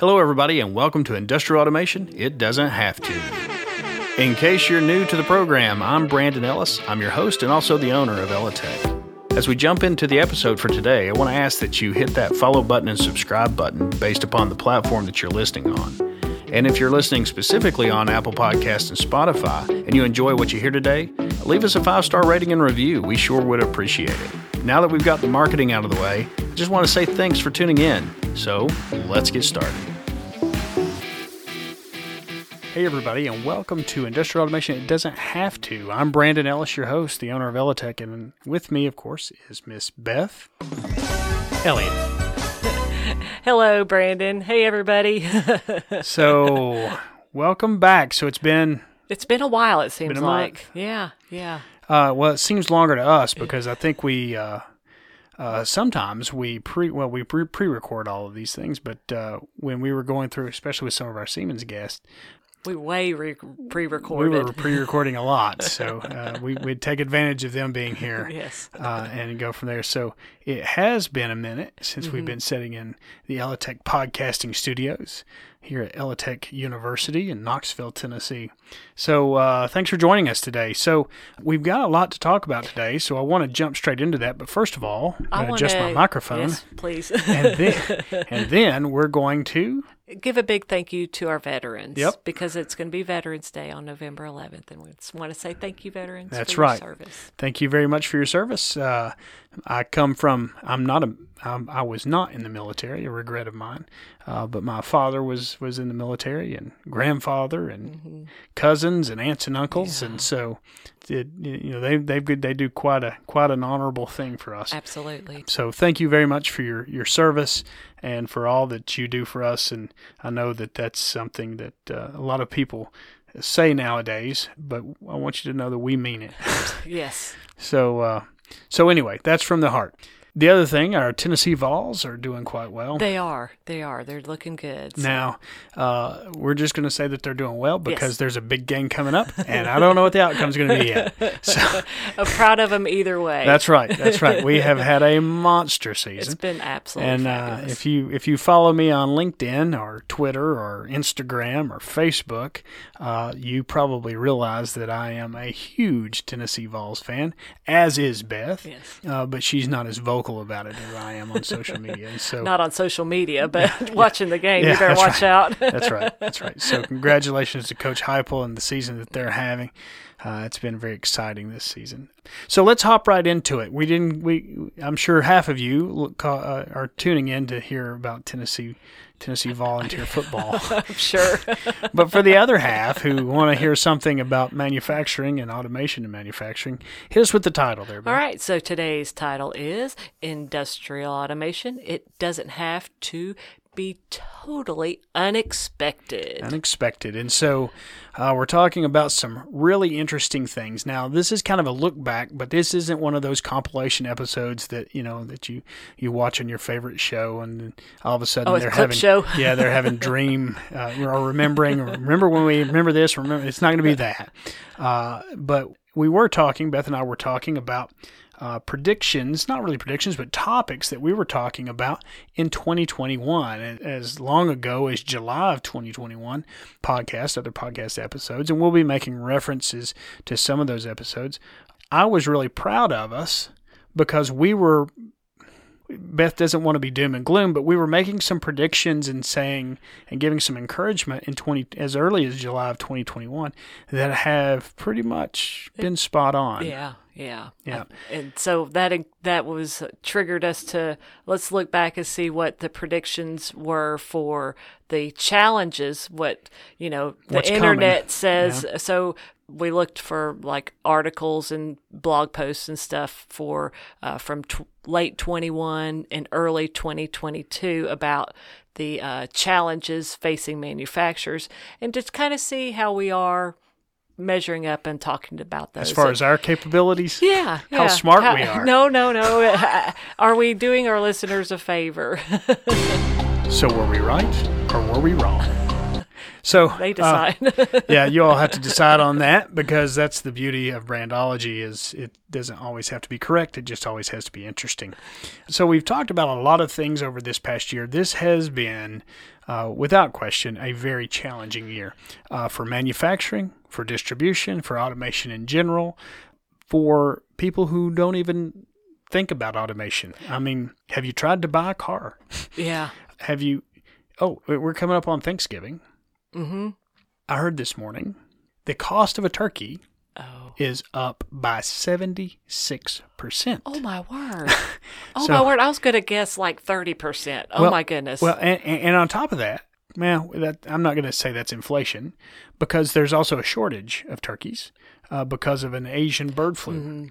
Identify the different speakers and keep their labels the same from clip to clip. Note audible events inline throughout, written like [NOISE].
Speaker 1: Hello, everybody, and welcome to Industrial Automation. It doesn't have to. In case you're new to the program, I'm Brandon Ellis. I'm your host and also the owner of Elitech. As we jump into the episode for today, I want to ask that you hit that follow button and subscribe button based upon the platform that you're listening on. And if you're listening specifically on Apple Podcasts and Spotify and you enjoy what you hear today, leave us a five star rating and review. We sure would appreciate it. Now that we've got the marketing out of the way, I just want to say thanks for tuning in. So let's get started. Hey, everybody, and welcome to Industrial Automation. It doesn't have to. I'm Brandon Ellis, your host, the owner of Elitech, and with me, of course, is Miss Beth Elliott. [LAUGHS]
Speaker 2: Hello, Brandon. Hey, everybody. [LAUGHS]
Speaker 1: So, welcome back. So, it's been,
Speaker 2: it's been a while, it seems like.
Speaker 1: month.
Speaker 2: Yeah, yeah.
Speaker 1: Uh, well, it seems longer to us because I think we, uh, uh, sometimes we pre, well, we pre record all of these things, but uh, when we were going through, especially with some of our Siemens guests,
Speaker 2: We way re- pre-recorded.
Speaker 1: We were pre-recording a lot, so uh, we would take advantage of them being here. [LAUGHS]
Speaker 2: yes.
Speaker 1: uh, and go from there. So it has been a minute since
Speaker 2: Mm-hmm.
Speaker 1: we've been sitting in the Elitech podcasting studios here at Elitech University in Knoxville, Tennessee. So uh, thanks for joining us today. So we've got a lot to talk about today, so I want to jump straight into that. But first of all,
Speaker 2: I
Speaker 1: uh,
Speaker 2: want
Speaker 1: adjust my microphone.
Speaker 2: Yes, please.
Speaker 1: And then, [LAUGHS] and then we're going to
Speaker 2: Give a big thank you to our veterans.
Speaker 1: Yep.
Speaker 2: Because it's going to be Veterans Day on November 11th, and we just want to say thank you, veterans.
Speaker 1: That's
Speaker 2: for your
Speaker 1: right.
Speaker 2: service.
Speaker 1: Thank you very much for your service. Uh, I come from. I'm not a. I was not in the military. A regret of mine. Uh, but my father was was in the military, and grandfather, and cousins, and aunts and uncles, and so it, you know they they've they do quite a quite an honorable thing for us.
Speaker 2: Absolutely.
Speaker 1: So thank you very much for your, your service and for all that you do for us. And I know that that's something that uh, a lot of people say nowadays, but I want you to know that we mean it. [LAUGHS]
Speaker 2: Yes.
Speaker 1: So, uh, so anyway, that's from the heart. The other thing, our Tennessee Vols are doing quite well.
Speaker 2: They are. They are. They're looking good. So-
Speaker 1: now, uh, we're just going to say that they're doing well because
Speaker 2: Yes.
Speaker 1: there's a big game coming up, and I don't know what the outcome's going to be yet. [LAUGHS] So
Speaker 2: I'm proud of them either way.
Speaker 1: that's right. That's right. We [LAUGHS] have had a monster
Speaker 2: It's
Speaker 1: season.
Speaker 2: been absolutely
Speaker 1: And uh, if you if you follow me on LinkedIn or Twitter or Instagram or Facebook, uh, you probably realize that I am a huge Tennessee Vols fan, as is Beth.
Speaker 2: Yes.
Speaker 1: Uh, but she's not as vocal about it as I am on social media. So
Speaker 2: Not on social media, but [LAUGHS] watching the game,
Speaker 1: Yeah,
Speaker 2: you better watch
Speaker 1: right.
Speaker 2: out.
Speaker 1: that's right. [LAUGHS] That's right. So congratulations to Coach Heupel and the season that they're having. Uh, it's been very exciting this season. So let's hop right into it. We didn't. We I'm sure half of you look, uh, are tuning in to hear about Tennessee Tennessee volunteer [LAUGHS] football.
Speaker 2: I'm [LAUGHS] sure. [LAUGHS]
Speaker 1: but for the other half who want to hear something about manufacturing and automation in manufacturing, hit us with the title there.
Speaker 2: All right, so today's title is Industrial Automation. It doesn't have to be totally unexpected.
Speaker 1: unexpected. And so uh, we're talking about some really interesting things. Now, this is kind of a look back, but this isn't one of those compilation episodes that you know that you you watch on your favorite show, and all of a sudden
Speaker 2: Oh,
Speaker 1: they're having
Speaker 2: show. [LAUGHS]
Speaker 1: yeah they're having [LAUGHS] dream uh, or remembering remember when we remember this remember it's not going to be that. Uh, but we were talking Beth and I were talking about uh, predictions, not really predictions, but topics that we were talking about in 2021, as long ago as July of 2021, podcast, other podcast episodes, and we'll be making references to some of those episodes. I was really proud of us because we were. Beth doesn't want to be doom and gloom, but we were making some predictions and saying and giving some encouragement in 20 as early as July of 2021 that have pretty much been spot on.
Speaker 2: Yeah, yeah,
Speaker 1: Yeah.
Speaker 2: And so that that was uh, triggered us to let's look back and see what the predictions were for the challenges. What you know, the
Speaker 1: What's coming.
Speaker 2: internet says. So we looked for like articles and blog posts and stuff for uh, from t- late 21 and early 2022 about the uh, challenges facing manufacturers and just kind of see how we are measuring up and talking about those.
Speaker 1: As far as our capabilities,
Speaker 2: yeah,
Speaker 1: how
Speaker 2: yeah.
Speaker 1: smart we are.
Speaker 2: No, no, no. [LAUGHS] are we doing our listeners a favor? [LAUGHS]
Speaker 1: so were we right or were we wrong? So
Speaker 2: They
Speaker 1: uh,
Speaker 2: decide. [LAUGHS]
Speaker 1: yeah, you all have to decide on that because that's the beauty of brandology is it doesn't always have to be correct. It just always has to be interesting. So we've talked about a lot of things over this past year. This has been, uh, without question, a very challenging year uh, for manufacturing, for distribution, for automation in general, for people who don't even think about automation. I mean, have you tried to buy a car?
Speaker 2: yeah.
Speaker 1: Have you? Oh, we're coming up on Thanksgiving.
Speaker 2: Mm-hmm.
Speaker 1: I heard this morning the cost of a turkey
Speaker 2: Oh.
Speaker 1: is up by 76%.
Speaker 2: Oh my word! [LAUGHS] Oh
Speaker 1: So-
Speaker 2: my word! I was gonna guess like thirty percent. Oh
Speaker 1: Well-
Speaker 2: my goodness!
Speaker 1: Well, and, and and on top of that, well, that, I'm not going to say that's inflation because there's also a shortage of turkeys uh, because of an Asian bird flu.
Speaker 2: Mm-hmm.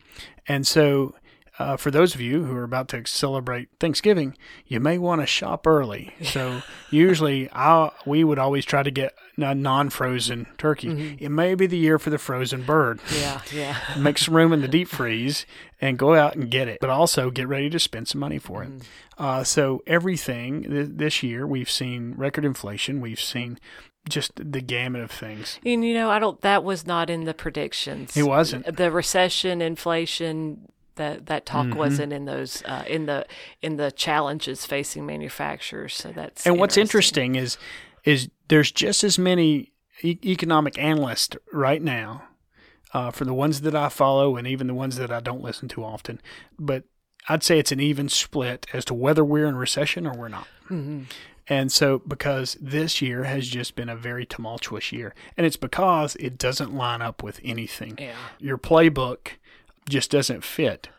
Speaker 1: And so, uh, for those of you who are about to celebrate Thanksgiving, you may want to shop early. So, [LAUGHS] usually, I we would always try to get a non-frozen turkey.
Speaker 2: Mm-hmm.
Speaker 1: It may be the year for the frozen bird.
Speaker 2: yeah, yeah. [LAUGHS]
Speaker 1: make some room in the deep freeze and go out and get it, but also get ready to spend some money for it. Uh, so everything th- this year, we've seen record inflation. We've seen just the gamut of things.
Speaker 2: And you know, I don't. That was not in the predictions.
Speaker 1: It wasn't.
Speaker 2: the recession, inflation. That that talk
Speaker 1: Mm-hmm.
Speaker 2: wasn't in those uh, in the in the challenges facing manufacturers. So that's
Speaker 1: And what's interesting is is there's just as many e- economic analysts right now, uh, for the ones that I follow and even the ones that I don't listen to often. But I'd say it's an even split as to whether we're in recession or we're not. And so, because this year has just been a very tumultuous year, and it's because it doesn't line up with anything.
Speaker 2: Yeah.
Speaker 1: Your playbook just doesn't fit.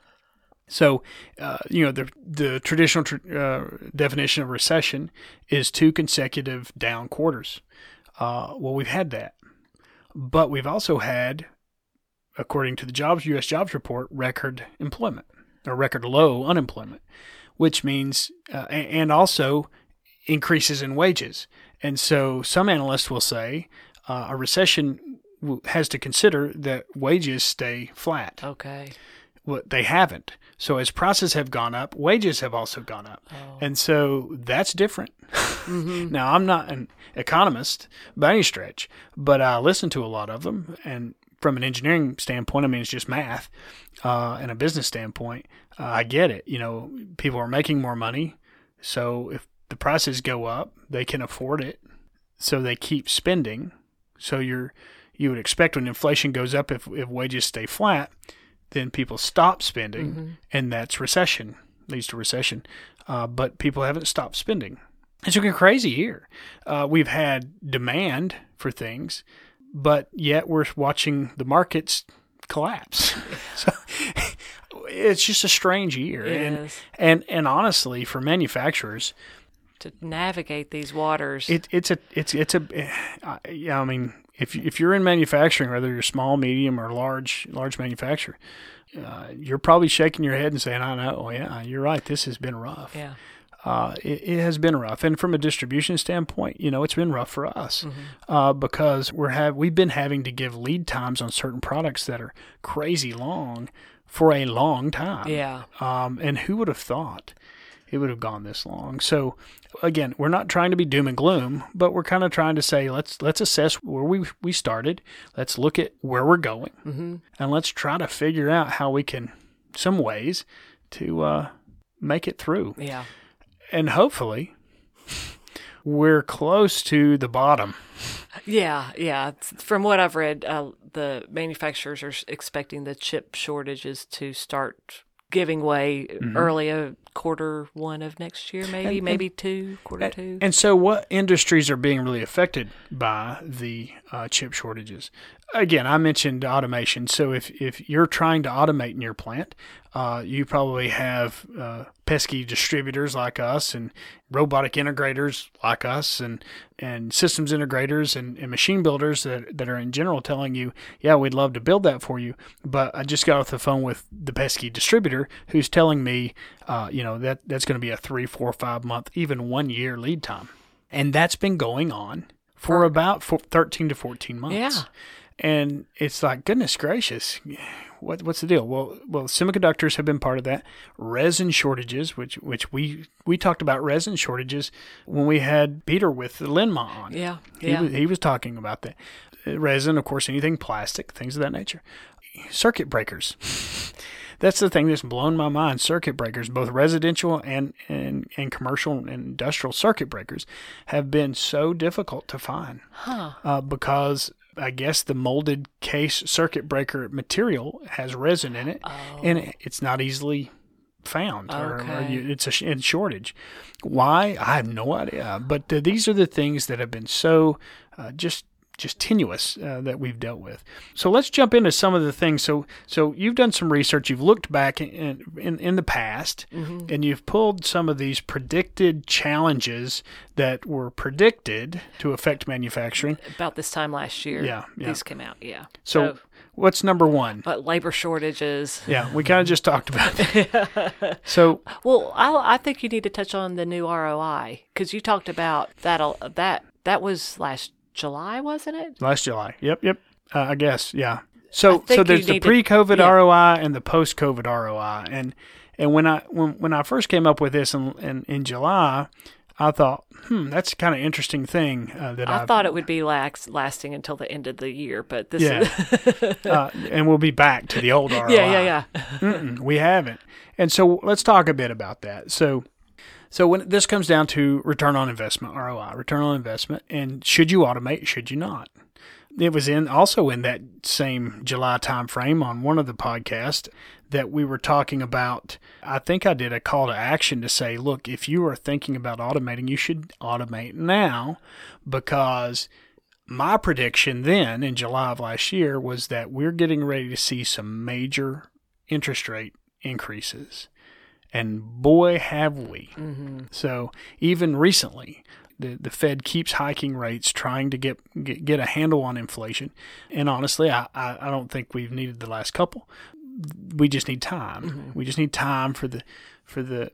Speaker 1: So, uh, you know, the the traditional tr- uh, definition of recession is two consecutive down quarters. Uh, well, we've had that, but we've also had, according to the jobs U.S. jobs report, record employment or record low unemployment, which means uh, and also increases in wages. And so, some analysts will say uh, a recession has to consider that wages stay flat.
Speaker 2: Okay.
Speaker 1: Well, they haven't. So as prices have gone up, wages have also gone up. And so that's different. [LAUGHS] now, I'm not an economist by any stretch, but I listen to a lot of them. And from an engineering standpoint, I mean, it's just math. Uh, and a business standpoint, uh, I get it. You know, people are making more money. So if the prices go up, they can afford it. So they keep spending. So you're, you would expect when inflation goes up, if, if wages stay flat, then people stop spending, and that's recession leads to recession. Uh, but people haven't stopped spending. It's a crazy year. Uh, we've had demand for things, but yet we're watching the markets collapse. [LAUGHS] so it's just a strange year,
Speaker 2: It
Speaker 1: and
Speaker 2: is.
Speaker 1: and and honestly, for manufacturers,
Speaker 2: To navigate these waters.
Speaker 1: it, it's a it's it's a uh, yeah. I mean, if if you're in manufacturing, whether you're small, medium, or large large manufacturer, uh, you're probably shaking your head and saying, "I know, oh, yeah, you're right. This has been rough.
Speaker 2: yeah.
Speaker 1: Uh, it, it has been rough, and from a distribution standpoint, you know, it's been rough for us uh, because we're have we've been having to give lead times on certain products that are crazy long for a long time.
Speaker 2: Yeah.
Speaker 1: Um, and who would have thought it would have gone this long? So again, we're not trying to be doom and gloom, but we're kind of trying to say let's let's assess where we we started. Let's look at where we're going, mm-hmm. and let's try to figure out how we can some ways to uh, make it through.
Speaker 2: Yeah.
Speaker 1: And hopefully, we're close to the bottom.
Speaker 2: Yeah, yeah. From what I've read, uh, the manufacturers are expecting the chip shortages to start giving way early uh, quarter one of next year, maybe,
Speaker 1: And-
Speaker 2: maybe two, quarter two.
Speaker 1: And so, what industries are being really affected by the uh, chip shortages? Again, I mentioned automation. So, if, if you're trying to automate in your plant, uh, you probably have uh, pesky distributors like us, and robotic integrators like us, and, and systems integrators and, and machine builders that, that are in general telling you, yeah, we'd love to build that for you. But I just got off the phone with the pesky distributor who's telling me, uh, you know, that that's going to be a three, four, five month, even one year lead time. And that's been going on for about four, 13 to 14 months.
Speaker 2: Yeah.
Speaker 1: And it's like, goodness gracious, what, what's the deal? Well, well, semiconductors have been part of that. Resin shortages, which which we we talked about resin shortages when we had Peter with the Linma on.
Speaker 2: Yeah,
Speaker 1: He,
Speaker 2: yeah.
Speaker 1: was, he was talking about that. Uh, Resin, of course, anything plastic, things of that nature. Circuit breakers. That's the thing that's blown my mind. Circuit breakers, both residential and, and, and commercial and industrial circuit breakers, have been so difficult to find
Speaker 2: Huh.
Speaker 1: uh, because I guess the molded case circuit breaker material has resin in it, and it's not easily found. Or, or
Speaker 2: Okay.
Speaker 1: you, it's a in shortage. Why? I have no idea. But uh, these are the things that have been so uh, just just tenuous uh, that we've dealt with. So let's jump into some of the things. So so you've done some research. You've looked back in in, in the past, and you've pulled some of these predicted challenges that were predicted to affect manufacturing.
Speaker 2: About this time last year,
Speaker 1: Yeah, yeah.
Speaker 2: these came out. Yeah.
Speaker 1: So, what's number one?
Speaker 2: but labor shortages.
Speaker 1: Yeah, we kind of just talked about that. [LAUGHS] so,
Speaker 2: Well, I, I think you need to touch on the new ROI because you talked about that. That that was last July, wasn't it?
Speaker 1: last July. Yep, yep. Uh, I guess, yeah. So, so there's the pre-COVID
Speaker 2: yeah.
Speaker 1: ROI and the post-COVID ROI, and and when I when when I first came up with this in in, in July, I thought, hmm, that's kind of interesting thing uh, that
Speaker 2: I
Speaker 1: I've,
Speaker 2: thought it would be lax, lasting until the end of the year, but this
Speaker 1: Yeah.
Speaker 2: is
Speaker 1: uh, and we'll be back to the old ROI. [LAUGHS]
Speaker 2: yeah, yeah, yeah.
Speaker 1: We haven't. And so let's talk a bit about that. So so when this comes down to return on investment, ROI, return on investment, and should you automate, should you not? It was in also in that same July time frame on one of the podcasts that we were talking about. I think I did a call to action to say, look, if you are thinking about automating, you should automate now because my prediction then in July of last year was that we're getting ready to see some major interest rate increases. And boy, have we. So even recently, the, the Fed keeps hiking rates, trying to get, get, get a handle on inflation. And honestly, I, I, I don't think we've needed the last couple. We just need time. We just need time for the for the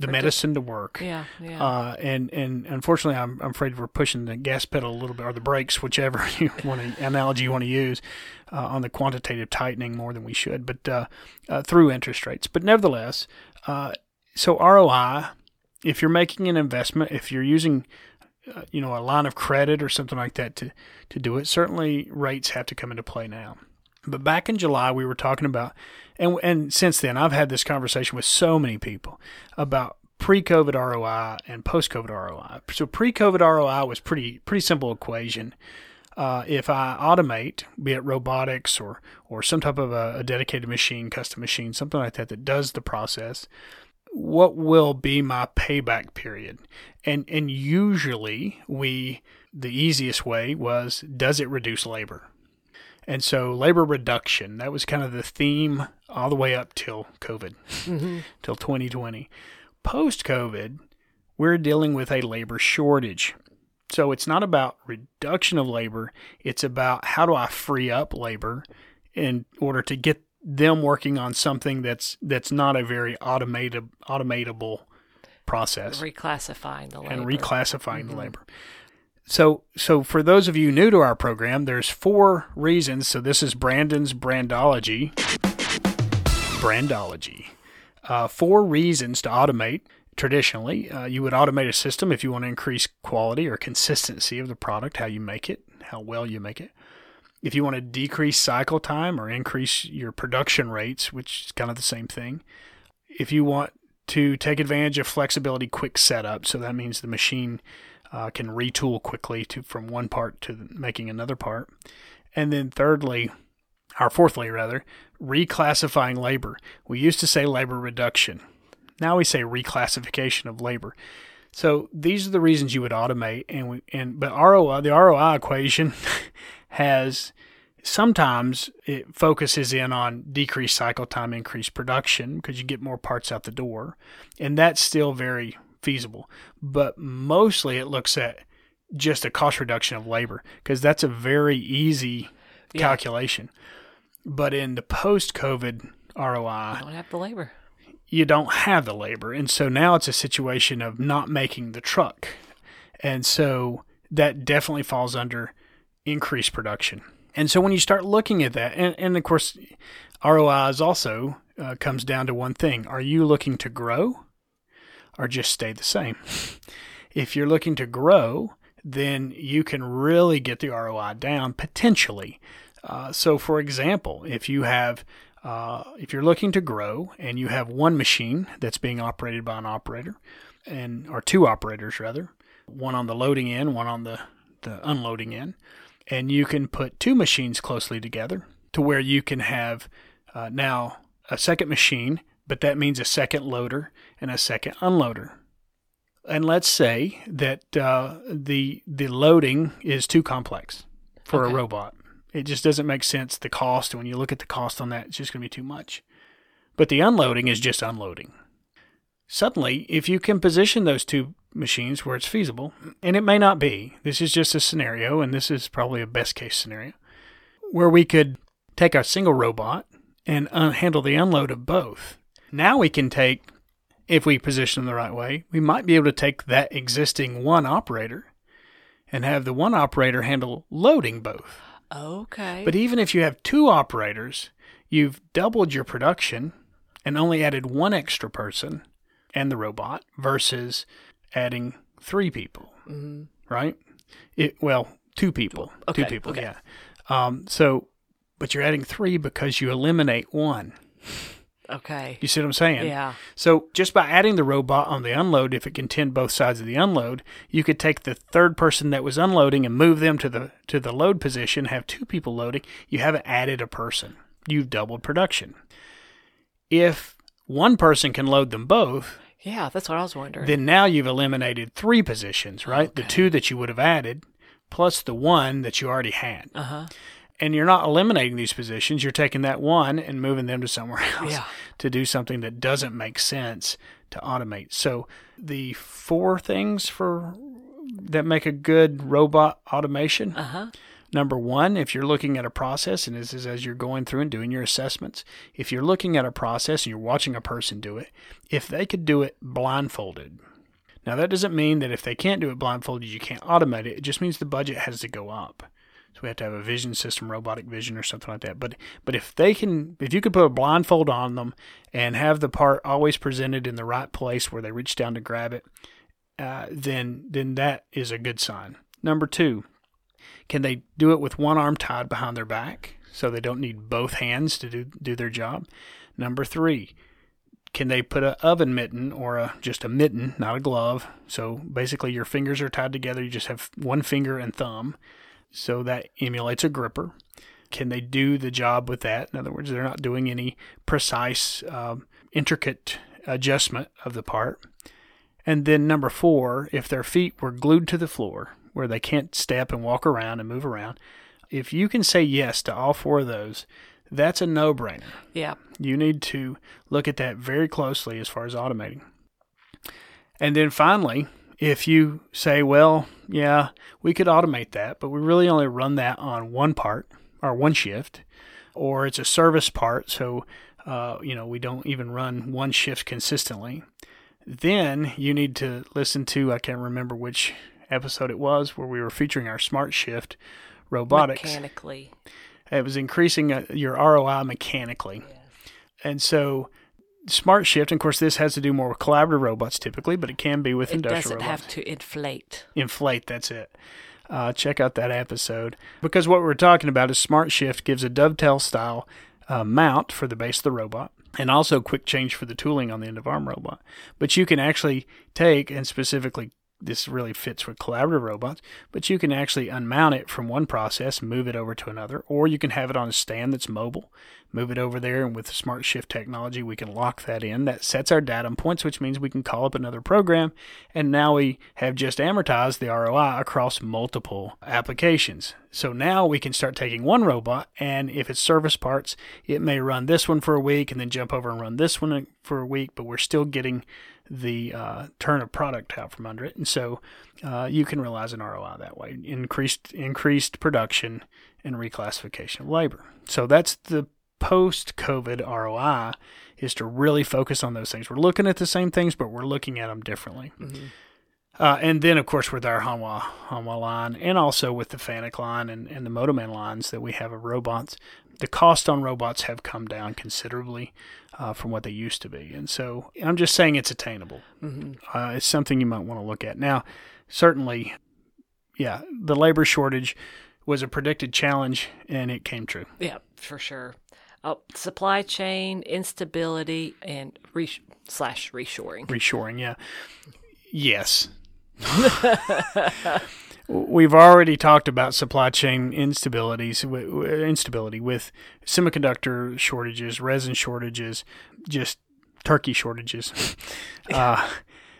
Speaker 1: the medicine to work.
Speaker 2: Yeah, yeah.
Speaker 1: Uh, and and unfortunately, I'm, I'm afraid we're pushing the gas pedal a little bit, or the brakes, whichever [LAUGHS] you want to analogy you want to use, uh, on the quantitative tightening more than we should, but uh, uh, through interest rates. But nevertheless, uh, so ROI, if you're making an investment, if you're using, uh, you know, a line of credit or something like that to to do it, certainly rates have to come into play now. But back in July, we were talking about, and and since then, I've had this conversation with so many people about pre-COVID ROI and post-COVID ROI. So pre-COVID ROI was pretty pretty simple equation. Uh, if I automate, be it robotics or or some type of a, a dedicated machine, custom machine, something like that that does the process, what will be my payback period? And and usually we the easiest way was does it reduce labor? And so labor reduction, that was kind of the theme all the way up till COVID, till 2020. Post COVID, we're dealing with a labor shortage. So it's not about reduction of labor, it's about how do I free up labor in order to get them working on something that's that's not a very automated automatable process
Speaker 2: Reclassifying the labor.
Speaker 1: and reclassifying the labor. So, so for those of you new to our program, there's four reasons. So this is Brandon's brandology. Brandology. Uh, four reasons to automate. Traditionally, uh, you would automate a system if you want to increase quality or consistency of the product, how you make it, how well you make it. If you want to decrease cycle time or increase your production rates, which is kind of the same thing. If you want to take advantage of flexibility, quick setup, so that means the machine uh, can retool quickly to from one part to making another part. And then thirdly, or fourthly rather, reclassifying labor. We used to say labor reduction. Now we say reclassification of labor. So these are the reasons you would automate and we and but ROI the ROI equation [LAUGHS] has sometimes it focuses in on decreased cycle time, increased production because you get more parts out the door. And that's still very feasible. But mostly it looks at just a cost reduction of labor because that's a very easy
Speaker 2: Yeah.
Speaker 1: calculation. But in the post COVID ROI,
Speaker 2: Don't have the labor.
Speaker 1: You don't have the labor. And so now it's a situation of not making the truck. And so that definitely falls under increased production. And so when you start looking at that, and, and of course, ROI is also uh, comes down to one thing: Are you looking to grow, or just stay the same? [LAUGHS] if you're looking to grow, then you can really get the ROI down potentially. Uh, so, for example, if you have uh, if you're looking to grow and you have one machine that's being operated by an operator, and or two operators rather, one on the loading end, one on the, the unloading end, and you can put two machines closely together to where you can have uh, now a second machine, but that means a second loader and a second unloader. And let's say that uh, the the loading is too complex for
Speaker 2: Okay.
Speaker 1: a robot. It just doesn't make sense. The cost, when you look at the cost on that, it's just going to be too much. But the unloading is just unloading. Suddenly, if you can position those two machines where it's feasible, and it may not be, this is just a scenario, and this is probably a best case scenario, where we could take our single robot and uh, handle the unload of both. Now we can take, if we position them the right way, we might be able to take that existing one operator and have the one operator handle loading both.
Speaker 2: Okay.
Speaker 1: But even if you have two operators, you've doubled your production and only added one extra person and the robot versus adding three people,
Speaker 2: Mhm.
Speaker 1: right? It well, two people,
Speaker 2: Okay,
Speaker 1: two people,
Speaker 2: okay.
Speaker 1: yeah. Um, so, but you're adding three because you eliminate one.
Speaker 2: Okay.
Speaker 1: You see what I'm saying?
Speaker 2: Yeah.
Speaker 1: So just by adding the robot on the unload, if it can tend both sides of the unload, you could take the third person that was unloading and move them to the to the load position, have two people loading. You haven't added a person. You've doubled production. If one person can load them both,
Speaker 2: Yeah, that's what I was wondering.
Speaker 1: then now you've eliminated three positions, right? The two that you would have added, plus the one that you already had.
Speaker 2: uh huh.
Speaker 1: And you're not eliminating these positions. You're taking that one and moving them to somewhere [LAUGHS] else
Speaker 2: Yeah.
Speaker 1: to do something that doesn't make sense to automate. So the four things for that make a good robot automation.
Speaker 2: Uh huh.
Speaker 1: Number one, if you're looking at a process, and this is as you're going through and doing your assessments, if you're looking at a process and you're watching a person do it, if they could do it blindfolded. Now, that doesn't mean that if they can't do it blindfolded, you can't automate it. It just means the budget has to go up. So we have to have a vision system, robotic vision, or something like that. But but if they can, if you could put a blindfold on them and have the part always presented in the right place where they reach down to grab it, uh, then then that is a good sign. Number two, can they do it with one arm tied behind their back so they don't need both hands to do, do their job? Number three, can they put a oven mitten or a just a mitten, not a glove? So basically, your fingers are tied together. You just have one finger and thumb, so that emulates a gripper. Can they do the job with that? In other words, they're not doing any precise, um, intricate adjustment of the part. And then number four, if their feet were glued to the floor where they can't step and walk around and move around, if you can say yes to all four of those, that's a no brainer.
Speaker 2: Yeah.
Speaker 1: You need to look at that very closely as far as automating. And then finally, if you say, well, yeah, we could automate that, but we really only run that on one part or one shift, or it's a service part, so uh, you know we don't even run one shift consistently. Then you need to listen to I can't remember which episode it was where we were featuring our smart shift robotics.
Speaker 2: Mechanically.
Speaker 1: It was increasing uh, your ROI mechanically. And so, Smart Shift, and of course, this has to do more with collaborative robots typically, but it can be with
Speaker 2: It
Speaker 1: industrial
Speaker 2: doesn't
Speaker 1: robots.
Speaker 2: have to inflate.
Speaker 1: Inflate, that's it. Uh, check out that episode. Because what we're talking about is Smart Shift gives a dovetail style uh, mount for the base of the robot and also quick change for the tooling on the end of arm robot. But you can actually take and specifically this really fits with collaborative robots, but you can actually unmount it from one process, move it over to another, or you can have it on a stand that's mobile, move it over there, and with smart shift technology, we can lock that in. That sets our datum points, which means we can call up another program, and now we have just amortized the ROI across multiple applications. So now we can start taking one robot, and if it's service parts, it may run this one for a week and then jump over and run this one for a week, but we're still getting the uh, turn of product out from under it, and so uh, you can realize an ROI that way. Increased increased production and reclassification of labor. So that's the post-COVID ROI is to really focus on those things. We're looking at the same things, but we're looking at them differently. Uh, and then, of course, with our Hanwha, Hanwha line and also with the Fanuc line and, and the Motoman lines that we have of robots, the cost on robots have come down considerably uh, from what they used to be. And so I'm just saying it's attainable.
Speaker 2: Mm-hmm.
Speaker 1: Uh, it's something you might want to look at. Now, certainly, yeah, the labor shortage was a predicted challenge and it came true.
Speaker 2: Yeah, for sure. Oh, supply chain instability and re- slash reshoring.
Speaker 1: Reshoring, yeah. Yes. [LAUGHS] We've already talked about supply chain instabilities, instability with semiconductor shortages, resin shortages, just turkey shortages. [LAUGHS] Uh,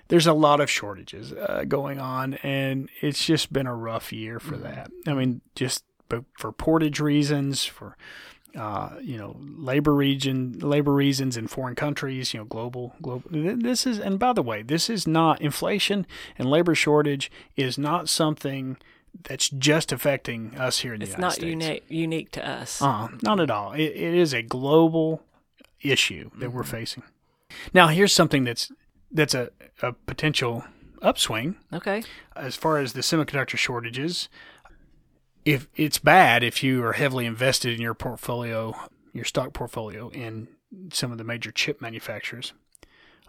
Speaker 1: there's a lot of shortages uh, going on, and it's just been a rough year for that. I mean, just for portage reasons, for uh, you know, labor region, labor reasons in foreign countries, you know, global, global. This is, and by the way, this is not inflation and labor shortage is not something that's just affecting us here in the
Speaker 2: it's
Speaker 1: United States.
Speaker 2: It's not unique unique to us.
Speaker 1: Uh, not at all. It, it is a global issue that mm-hmm. we're facing. Now, here's something that's that's a, a potential upswing.
Speaker 2: Okay.
Speaker 1: As far as the semiconductor shortages, if it's bad if you are heavily invested in your portfolio, your stock portfolio in some of the major chip manufacturers.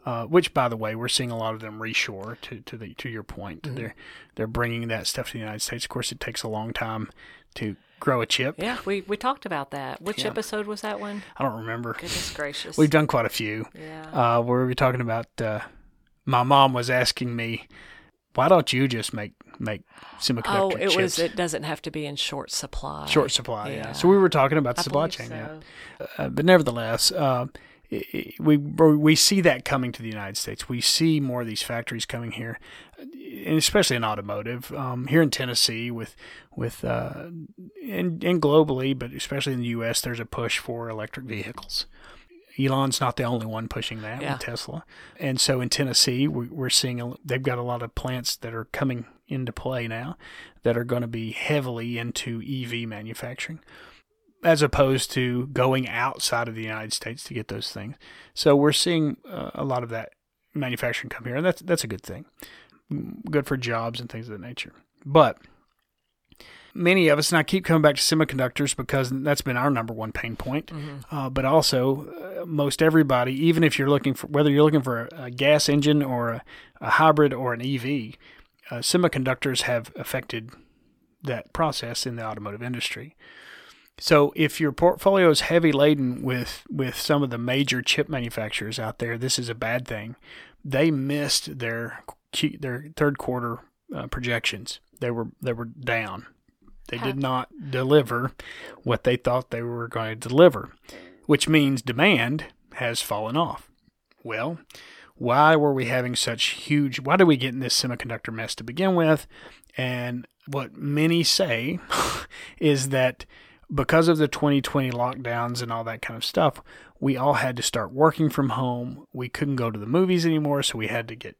Speaker 1: Uh, which, by the way, we're seeing a lot of them reshore. To to the to your point, mm-hmm. they're they're bringing that stuff to the United States. Of course, it takes a long time to grow a chip.
Speaker 2: Yeah, we, we talked about that. Which yeah. episode was that one?
Speaker 1: I don't remember.
Speaker 2: Goodness gracious,
Speaker 1: we've done quite a few.
Speaker 2: Yeah,
Speaker 1: uh, where we were talking about. Uh, my mom was asking me, "Why don't you just make make semiconductor
Speaker 2: Oh, it
Speaker 1: chips.
Speaker 2: was. It doesn't have to be in short supply.
Speaker 1: Short supply, yeah. yeah. So we were talking about the
Speaker 2: I
Speaker 1: supply chain,
Speaker 2: so.
Speaker 1: yeah. Uh, but nevertheless, uh, we we see that coming to the United States. We see more of these factories coming here, and especially in automotive um, here in Tennessee with with uh, and, and globally, but especially in the U.S. There's a push for electric vehicles. Elon's not the only one pushing that
Speaker 2: yeah.
Speaker 1: with Tesla, and so in Tennessee we're seeing a, they've got a lot of plants that are coming into play now that are going to be heavily into EV manufacturing as opposed to going outside of the United States to get those things. So we're seeing uh, a lot of that manufacturing come here, and that's that's a good thing. Good for jobs and things of that nature. But many of us, and I keep coming back to semiconductors because that's been our number one pain point.
Speaker 2: Mm-hmm.
Speaker 1: Uh, but also, uh, most everybody, even if you're looking for whether you're looking for a, a gas engine or a, a, hybrid or an EV, uh, semiconductors have affected that process in the automotive industry. So if your portfolio is heavy laden with with some of the major chip manufacturers out there, this is a bad thing. They missed their their third quarter uh, projections. They were they were down. They did not deliver what they thought they were going to deliver, which means demand has fallen off. Well, why were we having such huge why did we get in this semiconductor mess to begin with? And what many say [LAUGHS] is that because of the 2020 lockdowns and all that kind of stuff we all had to start working from home. We couldn't go to the movies anymore so we had to get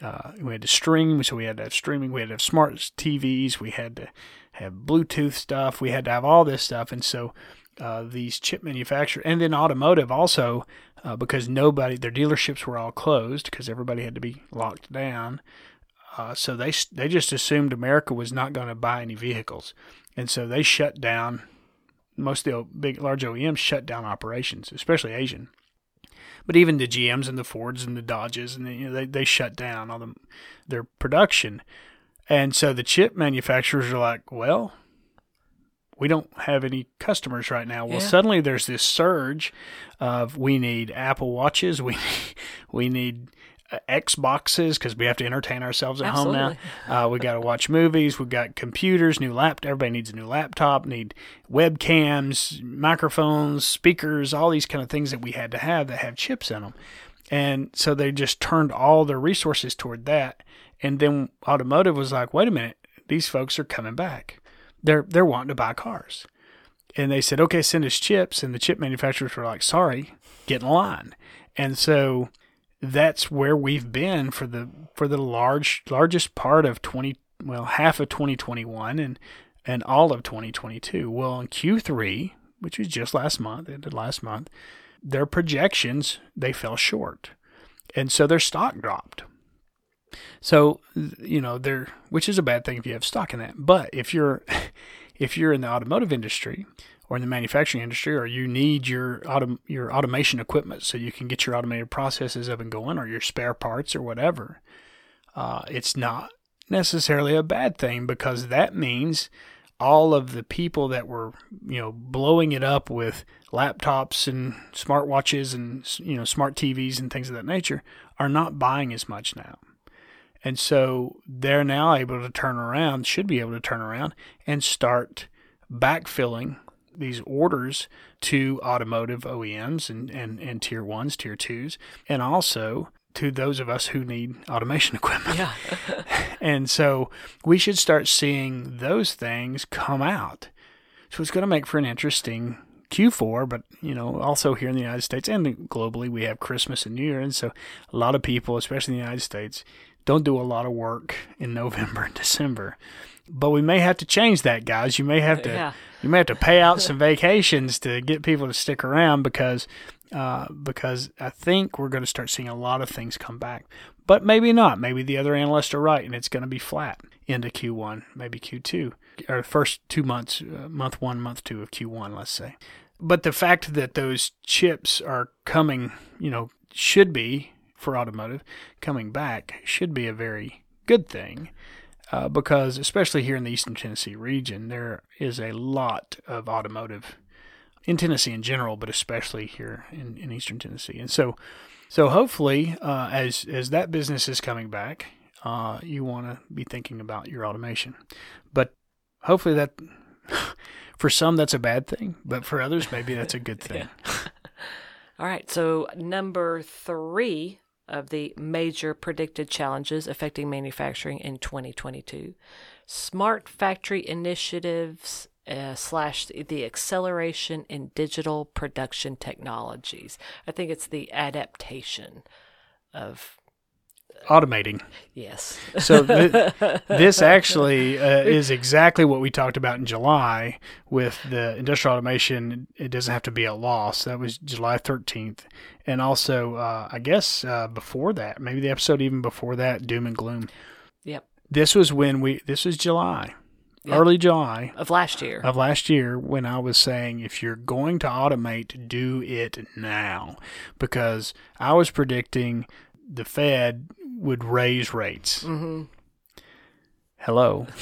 Speaker 1: uh, we had to stream so we had to have streaming we had to have smart tvs we had to have bluetooth stuff we had to have all this stuff. And so uh, these chip manufacturers, and then automotive also, uh, because nobody, their dealerships were all closed because everybody had to be locked down. Uh, so they they just assumed America was not going to buy any vehicles, and so they shut down. Most of the big large OEMs shut down operations, especially Asian. But even the GMs and the Fords and the Dodges and the, you know, they they shut down all the, their production, and so the chip manufacturers are like, well, we don't have any customers right now. Well,
Speaker 2: yeah.
Speaker 1: suddenly there's this surge of we need Apple Watches, [LAUGHS] we we need uh, Xboxes because we have to entertain ourselves at
Speaker 2: Absolutely.
Speaker 1: home now. Uh, we got to watch movies. We've got computers, new laptop. Everybody needs a new laptop. Need webcams, microphones, speakers, all these kind of things that we had to have that have chips in them. And so they just turned all their resources toward that. And then automotive was like, wait a minute, these folks are coming back they're they're wanting to buy cars. And they said, okay, send us chips. And the chip manufacturers were like, sorry, get in line. And so that's where we've been for the for the large largest part of 20 well half of 2021 and and all of 2022 well in q3 which was just last month ended last month their projections they fell short and so their stock dropped So you know there, which is a bad thing if you have stock in that. But if you're [LAUGHS] if you're in the automotive industry or in the manufacturing industry, or you need your autom- your automation equipment so you can get your automated processes up and going, or your spare parts or whatever, uh, it's not necessarily a bad thing because that means all of the people that were you know blowing it up with laptops and smartwatches and you know smart TVs and things of that nature are not buying as much now. And so they're now able to turn around, should be able to turn around and start backfilling these orders to automotive OEMs and, and, and tier ones, tier twos, and also to those of us who need automation [LAUGHS] equipment.
Speaker 2: Yeah. [LAUGHS]
Speaker 1: and so we should start seeing those things come out. So it's going to make for an interesting Q4, but you know, also here in the United States and globally, we have Christmas and New Year, and so a lot of people, especially in the United States, don't do a lot of work in November and December. But we may have to change that, guys. You may have to
Speaker 2: Yeah.
Speaker 1: you may have to pay out some vacations to get people to stick around because uh, because I think we're going to start seeing a lot of things come back. But maybe not. Maybe the other analysts are right, and it's going to be flat into Q1, maybe Q2, or first two months, uh, month one, month two of Q1, let's say. But the fact that those chips are coming, you know, should be for automotive coming back should be a very good thing. Uh, because especially here in the Eastern Tennessee region, there is a lot of automotive in Tennessee in general, but especially here in, in Eastern Tennessee. And so, so hopefully, uh, as as that business is coming back, uh, you want to be thinking about your automation. But hopefully, that [LAUGHS] for some that's a bad thing, but for others maybe that's a good [LAUGHS] thing. [LAUGHS]
Speaker 2: All right. So, number three of the major predicted challenges affecting manufacturing in 2022 smart factory initiatives. Uh, slash the acceleration in digital production technologies. I think it's the adaptation of
Speaker 1: Automating.
Speaker 2: yes.
Speaker 1: So th- [LAUGHS] this actually uh, is exactly what we talked about in July with the industrial automation. It doesn't have to be a loss. That was July 13th. And also, uh, I guess uh, before that, maybe the episode even before that, Doom and Gloom.
Speaker 2: Yep.
Speaker 1: This was when we, this was July,
Speaker 2: Yep.
Speaker 1: early July
Speaker 2: Of last year.
Speaker 1: of last year when I was saying if you're going to automate, do it now. Because I was predicting the Fed would raise rates.
Speaker 2: hmm
Speaker 1: Hello. [LAUGHS]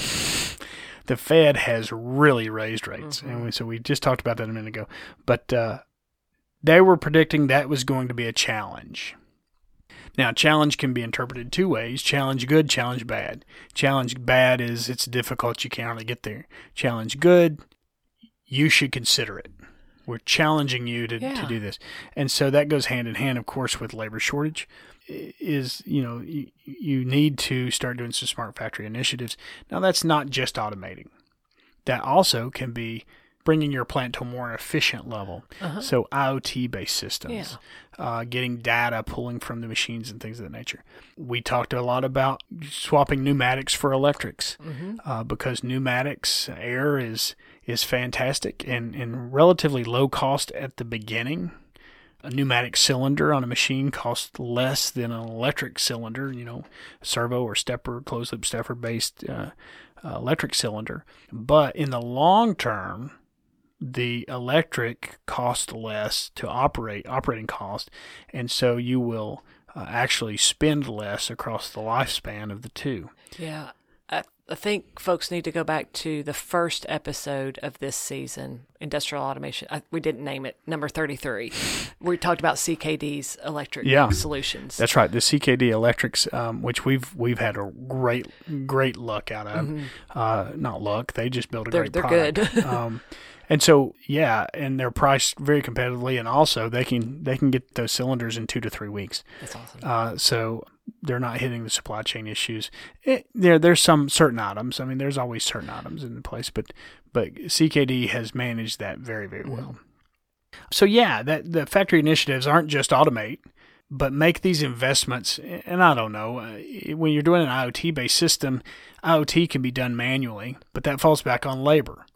Speaker 1: The Fed has really raised rates. And we, so we just talked about that a minute ago. But uh, they were predicting that was going to be a challenge. Now, challenge can be interpreted two ways challenge good, challenge bad. Challenge bad is it's difficult, you can't really get there. Challenge good, you should consider it. We're challenging you to, to do this. And so that goes hand in hand, of course, with labor shortage. Is, you know, you, you need to start doing some smart factory initiatives. Now, that's not just automating, that also can be bringing your plant to a more efficient level. So, IoT based systems, uh, getting data, pulling from the machines, and things of that nature. We talked a lot about swapping pneumatics for electrics uh, because pneumatics air is is fantastic and, and relatively low cost at the beginning. A pneumatic cylinder on a machine costs less than an electric cylinder, you know, servo or stepper, closed loop stepper based uh, uh, electric cylinder. But in the long term, the electric costs less to operate, operating cost, and so you will uh, actually spend less across the lifespan of the two.
Speaker 2: Yeah. I, think folks need to go back to the first episode of this season, Industrial Automation. I, we didn't name it, number 33. we talked about CKD's electric
Speaker 1: Yeah.
Speaker 2: solutions.
Speaker 1: That's right, the CKD Electrics, um, which we've we've had a great great luck out of. Uh, not luck, they just built a
Speaker 2: Mm-hmm. They're-
Speaker 1: great
Speaker 2: they're
Speaker 1: product.
Speaker 2: good. [LAUGHS]
Speaker 1: um, and so yeah, and they're priced very competitively, and also they can they can get those cylinders in two to three weeks.
Speaker 2: That's awesome.
Speaker 1: Uh, so they're not hitting the supply chain issues. It, there, there's some certain items. I mean, there's always certain items in place, but but CKD has managed that very very mm-hmm. well. So yeah, that the factory initiatives aren't just automate, but make these investments. And I don't know uh, when you're doing an IoT based system, IoT can be done manually, but that falls back on labor.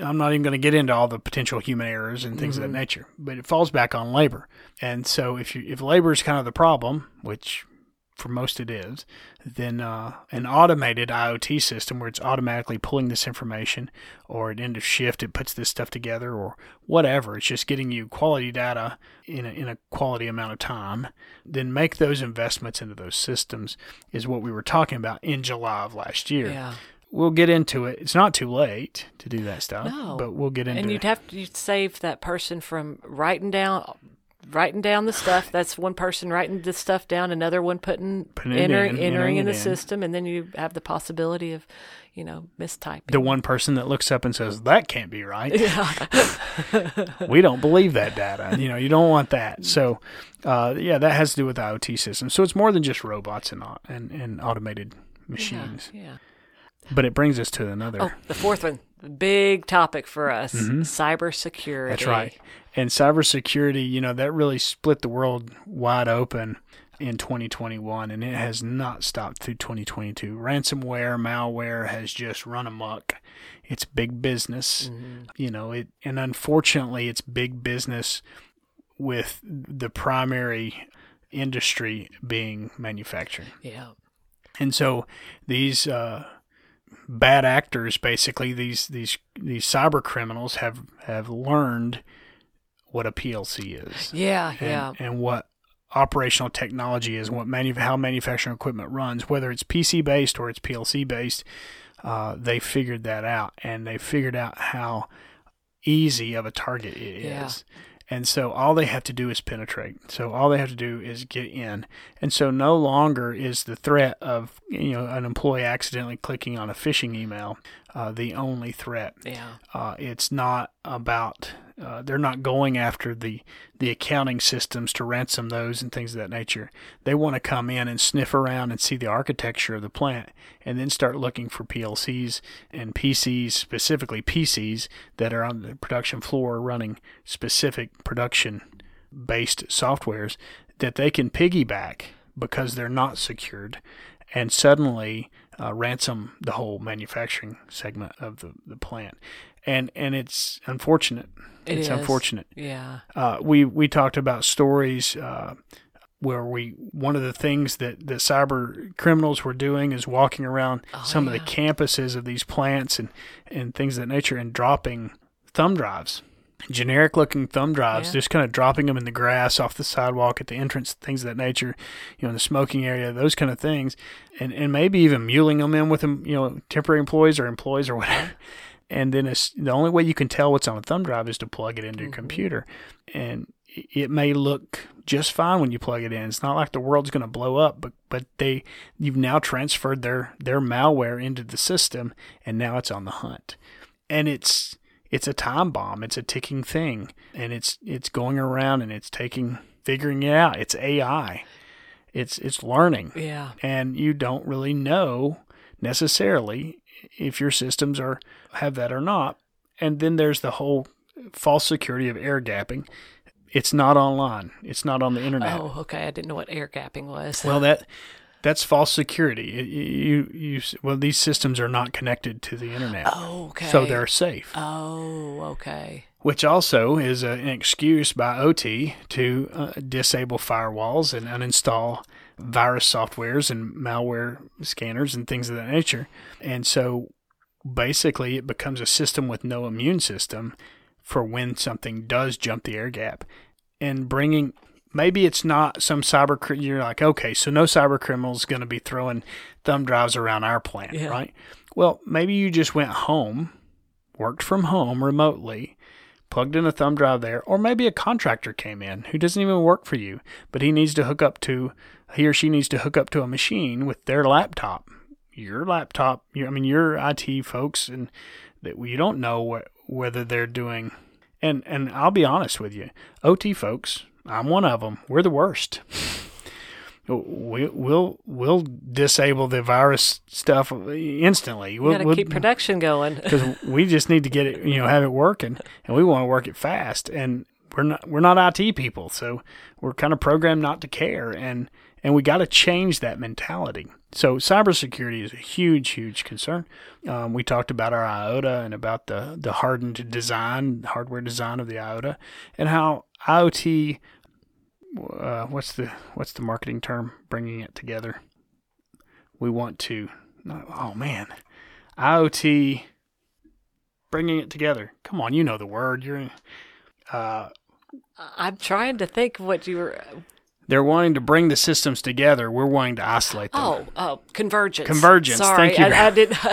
Speaker 1: I'm not even going to get into all the potential human errors and things of that mm-hmm. nature, but it falls back on labor. And so if you if labor is kind of the problem, which for most it is, then uh, an automated IoT system where it's automatically pulling this information, or at end of shift it puts this stuff together, or whatever. It's just getting you quality data in a, in a quality amount of time. Then make those investments into those systems is what we were talking about in July of last year.
Speaker 2: Yeah.
Speaker 1: We'll get into it. It's not too late to do that stuff,
Speaker 2: No.
Speaker 1: but we'll get into it.
Speaker 2: and you'd have to you'd save that person from writing down writing down the stuff. That's one person writing the stuff down another one putting, entering,
Speaker 1: in,
Speaker 2: entering in the
Speaker 1: in.
Speaker 2: system and then you have the possibility of you know mistyping.
Speaker 1: The one person that looks up and says that can't be right. [LAUGHS]
Speaker 2: Yeah.
Speaker 1: We don't believe that data. You know you don't want that. So uh, yeah that has to do with iot systems so it's more than just robots and and, and automated machines.
Speaker 2: yeah.
Speaker 1: But it brings us to another
Speaker 2: oh the fourth one. Big topic for us. Cybersecurity.
Speaker 1: Mm-hmm. that's right and cybersecurity you know that really split the world wide open in 2021 and it has not stopped through 2022 ransomware malware has just run amok. It's big business. You know it and unfortunately it's big business with the primary industry being manufacturing.
Speaker 2: Yeah.
Speaker 1: And so these uh, bad actors, basically these these these cyber criminals, have have learned what a PLC is
Speaker 2: yeah
Speaker 1: and,
Speaker 2: yeah
Speaker 1: and what operational technology is, what manu- how manufacturing equipment runs, whether it's PC based or it's PLC based. Uh, they figured that out, and they figured out how easy of a target it is.
Speaker 2: Yeah.
Speaker 1: And so all they have to do is penetrate. So all they have to do is get in. And so no longer is the threat of you know an employee accidentally clicking on a phishing email uh, the only threat.
Speaker 2: yeah
Speaker 1: Uh, it's not about uh, they're not going after the the accounting systems to ransom those and things of that nature. They want to come in and sniff around and see the architecture of the plant, and then start looking for PLCs and PCs, specifically PCs that are on the production floor running specific production based softwares that they can piggyback because they're not secured and suddenly uh, ransom the whole manufacturing segment of the, the plant. And and it's unfortunate.
Speaker 2: It
Speaker 1: it's
Speaker 2: is.
Speaker 1: unfortunate.
Speaker 2: yeah
Speaker 1: Uh, we we talked about stories uh, where we one of the things that the cyber criminals were doing is walking around some of the campuses of these plants and and things of that nature and dropping thumb drives generic looking thumb drives
Speaker 2: Yeah.
Speaker 1: just kind of dropping them in the grass off the sidewalk at the entrance things of that nature you know in the smoking area those kind of things and and maybe even muling them in with them you know temporary employees or employees or whatever and then it's the only way you can tell what's on a thumb drive is to plug it into your mm-hmm. computer. And it- it may look just fine when you plug it in. It's not like the world's going to blow up but but they you've now transferred their their malware into the system and now it's on the hunt. And it's it's a time bomb. It's a ticking thing. And it's it's going around and it's taking figuring it out. It's ai it's it's learning.
Speaker 2: Yeah.
Speaker 1: And you don't really know necessarily if your systems are have that or not. And then there's the whole false security of air gapping. It's not online. It's not on the internet.
Speaker 2: oh okay i didn't know what air gapping was
Speaker 1: Well, that that's false security. It- You you well these systems are not connected to the internet.
Speaker 2: oh okay
Speaker 1: So they're safe.
Speaker 2: oh okay
Speaker 1: which also is a, an excuse by OT to uh, disable firewalls and uninstall virus softwares and malware scanners and things of that nature. And so basically, it becomes a system with no immune system for when something does jump the air gap. And bringing maybe it's not some cyber you're like okay so no cyber criminals going to be throwing thumb drives around our plant
Speaker 2: Yeah.
Speaker 1: right well maybe you just went home worked from home remotely plugged in a thumb drive there, or maybe a contractor came in who doesn't even work for you, but he needs to hook up to, he or she needs to hook up to a machine with their laptop. Your laptop, your, I mean, your IT folks, and that you don't know what, whether they're doing. And, and I'll be honest with you, OT folks, I'm one of them. We're the worst. We, we'll we'll disable the virus stuff instantly. We'll,
Speaker 2: gotta
Speaker 1: we'll-
Speaker 2: keep production going [LAUGHS]
Speaker 1: because we just need to get it, you know, have it working, and we want to work it fast. And we're not we're not IT people, so we're kind of programmed not to care, and and we got to change that mentality. So cybersecurity is a huge, huge concern. Um, we talked about our IOTA and about the the hardened design, hardware design of the IOTA, and how IoT uh, what's the what's the marketing term? Bringing it together. We want to. Oh man, IoT. Bringing it together. Come on, you know the word. You're. Uh,
Speaker 2: I'm trying to think what you were.
Speaker 1: They're wanting to bring the systems together. We're wanting to isolate them.
Speaker 2: Oh, oh, convergence.
Speaker 1: Convergence,
Speaker 2: Sorry,
Speaker 1: thank you.
Speaker 2: I, I did. [LAUGHS]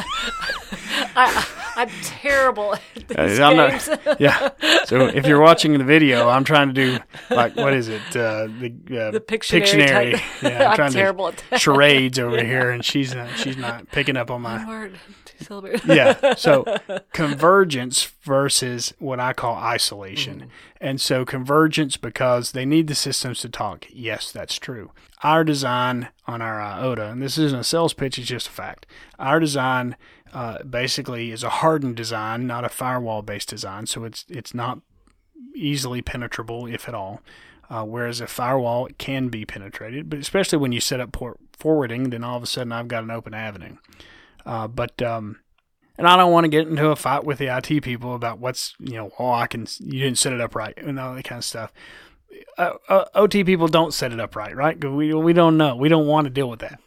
Speaker 2: I, I'm terrible at [LAUGHS] these
Speaker 1: Uh, I'm not- [LAUGHS] yeah. So if you're watching the video, I'm trying to do like what is it? Uh, the uh,
Speaker 2: The Pictionary type.
Speaker 1: Yeah,
Speaker 2: I'm
Speaker 1: trying
Speaker 2: terrible
Speaker 1: to
Speaker 2: at that.
Speaker 1: charades over here, and she's not, she's not picking up on my. [LAUGHS]
Speaker 2: syllables. [LAUGHS]
Speaker 1: Yeah. So [LAUGHS] convergence versus what I call isolation,
Speaker 2: Mm-hmm.
Speaker 1: and so convergence because they need the systems to talk. Yes, that's true. Our design on our IOTA, and this isn't a sales pitch; it's just a fact. Our design uh, basically is a hardened design, not a firewall-based design. So it's it's not easily penetrable, if at all. Uh, whereas a firewall it can be penetrated, but especially when you set up port forwarding, then all of a sudden I've got an open avenue. Uh, but um, and I don't want to get into a fight with the IT people about what's you know oh I can you didn't set it up right and all that kind of stuff. Uh, uh, OT people don't set it up right, right? we we don't know. We don't want to deal with that.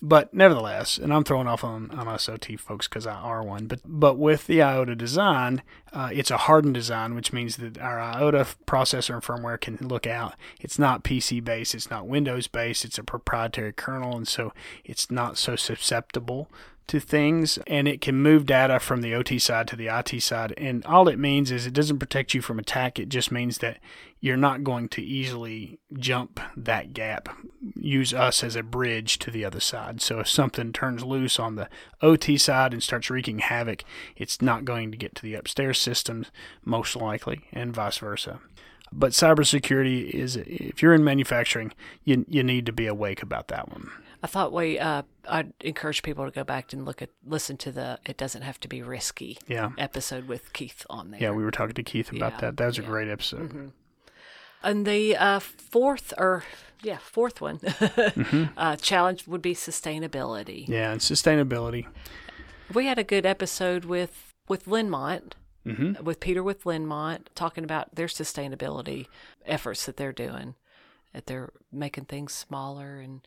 Speaker 1: But nevertheless, and I'm throwing off on, on us OT folks because I are one. But but with the IOTA design, uh, it's a hardened design, which means that our IOTA processor and firmware can look out. It's not PC based, it's not Windows based, it's a proprietary kernel, and so it's not so susceptible to things and it can move data from the OT side to the IT side. And all it means is it doesn't protect you from attack. It just means that you're not going to easily jump that gap. Use us as a bridge to the other side. So if something turns loose on the OT side and starts wreaking havoc, it's not going to get to the upstairs systems, most likely, and vice versa. But cybersecurity is, if you're in manufacturing, you, you need to be awake about that one.
Speaker 2: I thought we. Uh, I'd encourage people to go back and look at, listen to the. It doesn't have to be risky.
Speaker 1: Yeah.
Speaker 2: episode with Keith on there.
Speaker 1: Yeah, we were talking to Keith about
Speaker 2: Yeah,
Speaker 1: that. That was a great episode.
Speaker 2: And the uh, fourth, or yeah, fourth one, [LAUGHS]
Speaker 1: Mm-hmm.
Speaker 2: uh, challenge would be sustainability.
Speaker 1: Yeah, and sustainability.
Speaker 2: We had a good episode with with Linmont,
Speaker 1: Mm-hmm.
Speaker 2: with Peter with Linmont, talking about their sustainability efforts that they're doing. That they're making things smaller, and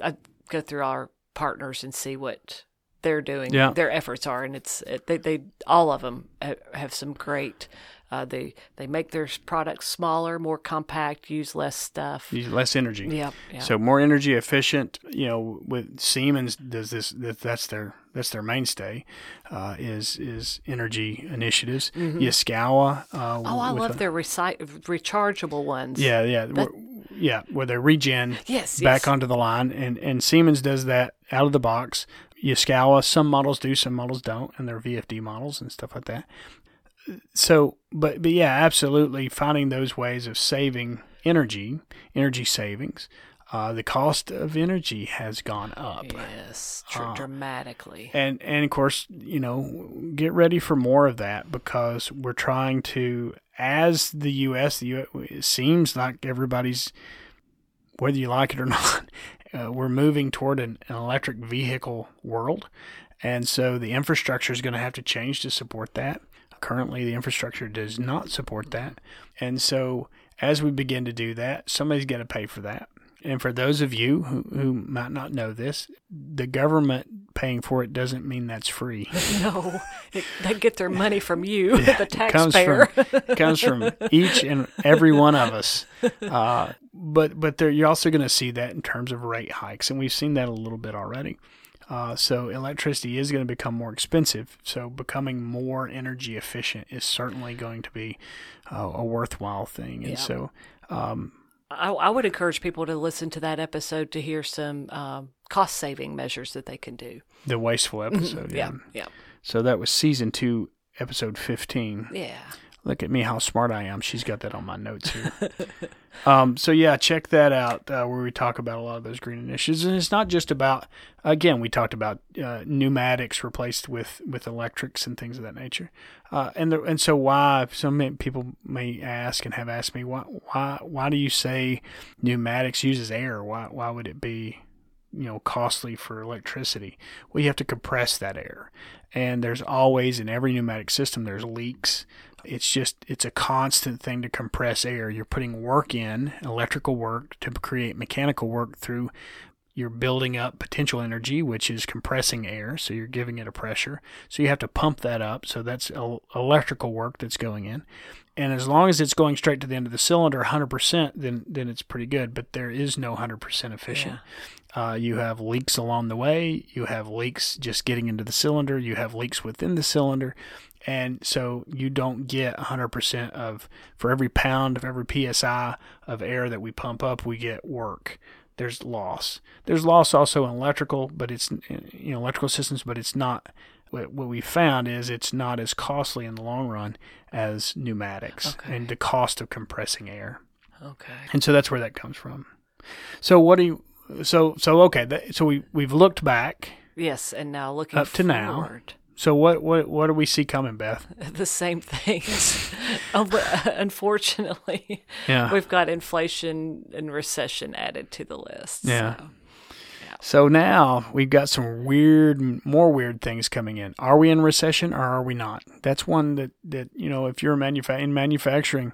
Speaker 2: I go through our partners and see what they're doing,
Speaker 1: Yeah.
Speaker 2: their efforts are, and it's it, they they all of them have some great. Uh, they they make their products smaller, more compact, use less stuff.
Speaker 1: Use less energy.
Speaker 2: Yeah, yeah.
Speaker 1: So more energy efficient. You know, with Siemens does this. That's their that's their mainstay. Uh, is is energy initiatives. Yaskawa. Uh,
Speaker 2: Mm-hmm. Oh, I love
Speaker 1: the-
Speaker 2: their recy- rechargeable ones.
Speaker 1: Yeah, yeah, where, yeah. Where they regen
Speaker 2: Yes,
Speaker 1: back
Speaker 2: yes.
Speaker 1: onto the line, and and Siemens does that out of the box. Yaskawa, some models do, some models don't, and they're VFD models and stuff like that. So, but but yeah, absolutely, finding those ways of saving energy, energy savings. Uh, the cost of energy has gone up.
Speaker 2: Yes, dr- dramatically.
Speaker 1: And and of course, you know, get ready for more of that because we're trying to, as the U.S., the U, it seems like everybody's, whether you like it or [LAUGHS] not, uh, we're moving toward an, an electric vehicle world, and so the infrastructure is going to have to change to support that. Currently, the infrastructure does not support that, and so as we begin to do that, somebody's going to pay for that. And for those of you who, who might not know this, the government paying for it doesn't mean that's free. [LAUGHS]
Speaker 2: no, it, they get their money from you, [LAUGHS] the
Speaker 1: It comes
Speaker 2: taxpayer.
Speaker 1: from comes from each and every one of us. [LAUGHS] Uh, but but there, you're also going to see that in terms of rate hikes, and we've seen that a little bit already. Uh, so electricity is going to become more expensive. So becoming more energy efficient is certainly going to be uh, a worthwhile thing. And
Speaker 2: Yeah.
Speaker 1: so um,
Speaker 2: I, I would encourage people to listen to that episode to hear some um, cost saving measures that they can do.
Speaker 1: the wasteful episode.
Speaker 2: Yeah, yeah,
Speaker 1: So that was season two, episode fifteen.
Speaker 2: yeah.
Speaker 1: Look at me, how smart I am. She's got that on my notes here. [LAUGHS] um, so yeah, check that out uh, where we talk about a lot of those green initiatives, and it's not just about. Again, we talked about uh, pneumatics replaced with with electrics and things of that nature, uh, and the, and so why some people may ask and have asked me why why why do you say pneumatics uses air? Why why would it be you know costly for electricity. Well, you have to compress that air, and there's always in every pneumatic system there's leaks. It's just it's a constant thing to compress air. You're putting work in, electrical work to create mechanical work through you're building up potential energy, which is compressing air. So you're giving it a pressure. So you have to pump that up. So that's electrical work that's going in. And as long as it's going straight to the end of the cylinder, 100%, then then it's pretty good. But there is no 100% efficient. Yeah. Uh, you have leaks along the way. You have leaks just getting into the cylinder. You have leaks within the cylinder. And so you don't get 100% of, for every pound of every PSI of air that we pump up, we get work there's loss. There's loss also in electrical, but it's you know electrical systems, but it's not. What, we found is it's not as costly in the long run as pneumatics okay. and the cost of compressing air.
Speaker 2: Okay.
Speaker 1: And so that's where that comes from. So what do you? So so okay. so we we've looked back.
Speaker 2: Yes, and now looking
Speaker 1: up to
Speaker 2: forward.
Speaker 1: now. So what what what do we see coming, Beth? [LAUGHS]
Speaker 2: The same things. [LAUGHS] unfortunately,
Speaker 1: yeah.
Speaker 2: we've got inflation and recession added to the list.
Speaker 1: Yeah. So. yeah. So now we've got some weird, more weird things coming in. Are we in recession or are we not? That's one that, that you know, if you're a manufa- in manufacturing,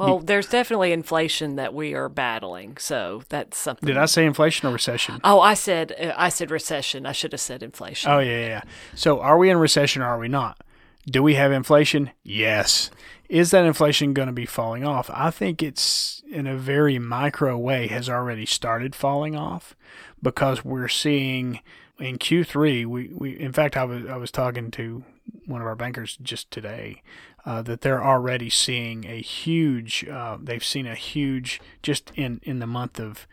Speaker 2: well, there's definitely inflation that we are battling, so that's something.
Speaker 1: Did I say inflation or recession?
Speaker 2: Oh, I said uh, I said recession. I should have said inflation.
Speaker 1: Oh yeah, yeah. So are we in recession or are we not? Do we have inflation? Yes. Is that inflation going to be falling off? I think it's in a very micro way has already started falling off because we're seeing in Q3 we, we in fact I was I was talking to one of our bankers just today uh, that they're already seeing a huge, uh, they've seen a huge, just in, in the month of,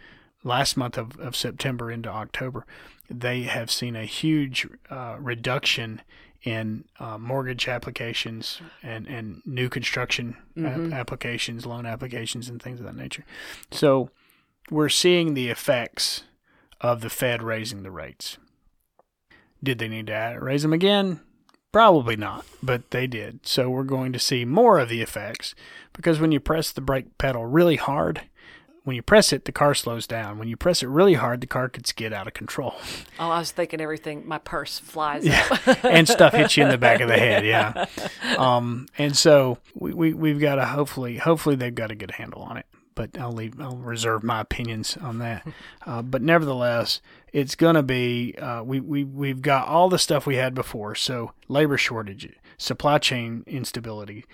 Speaker 1: last month of, of September into October, they have seen a huge uh, reduction in uh, mortgage applications and, and new construction mm-hmm. applications, loan applications, and things of that nature. So we're seeing the effects of the Fed raising the rates. Did they need to raise them again? Probably not, but they did. So we're going to see more of the effects because when you press the brake pedal really hard, when you press it, the car slows down. When you press it really hard, the car could skid out of control. [LAUGHS]
Speaker 2: Oh, I was thinking everything. My purse flies
Speaker 1: yeah. [LAUGHS] and stuff hits you in the back of the [LAUGHS] head. Yeah. Um, and so we, we, we've got to hopefully, hopefully they've got a good handle on it but I'll leave. I'll reserve my opinions on that. [LAUGHS] Uh, but nevertheless, it's going to be. Uh, we we we've got all the stuff we had before. So labor shortage, supply chain instability,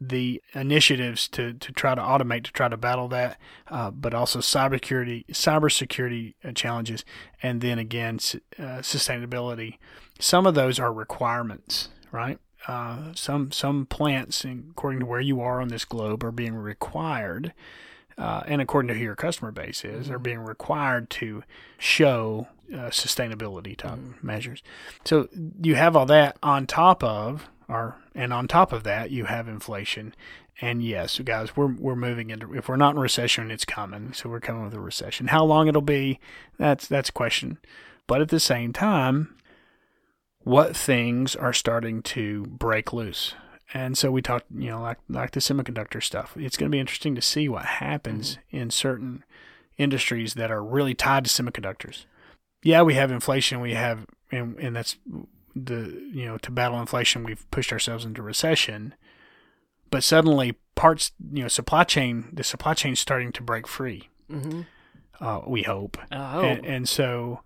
Speaker 1: the initiatives to, to try to automate to try to battle that, uh, but also cybersecurity cybersecurity uh, challenges, and then again uh, sustainability. Some of those are requirements, right? Uh, some some plants, according to where you are on this globe, are being required uh, and according to who your customer base is, mm-hmm. are being required to show uh, sustainability type mm-hmm. measures. So you have all that on top of, or and on top of that, you have inflation. And yes, guys, we're we're moving into if we're not in recession, it's coming. So we're coming with a recession. How long it'll be, that's that's a question. But at the same time, what things are starting to break loose? And so we talked, you know, like like the semiconductor stuff. It's going to be interesting to see what happens mm-hmm. in certain industries that are really tied to semiconductors. Yeah, we have inflation. We have, and, and that's the you know to battle inflation, we've pushed ourselves into recession. But suddenly, parts, you know, supply chain, the supply chain is starting to break free. Mm-hmm. Uh, we hope,
Speaker 2: oh.
Speaker 1: and, and so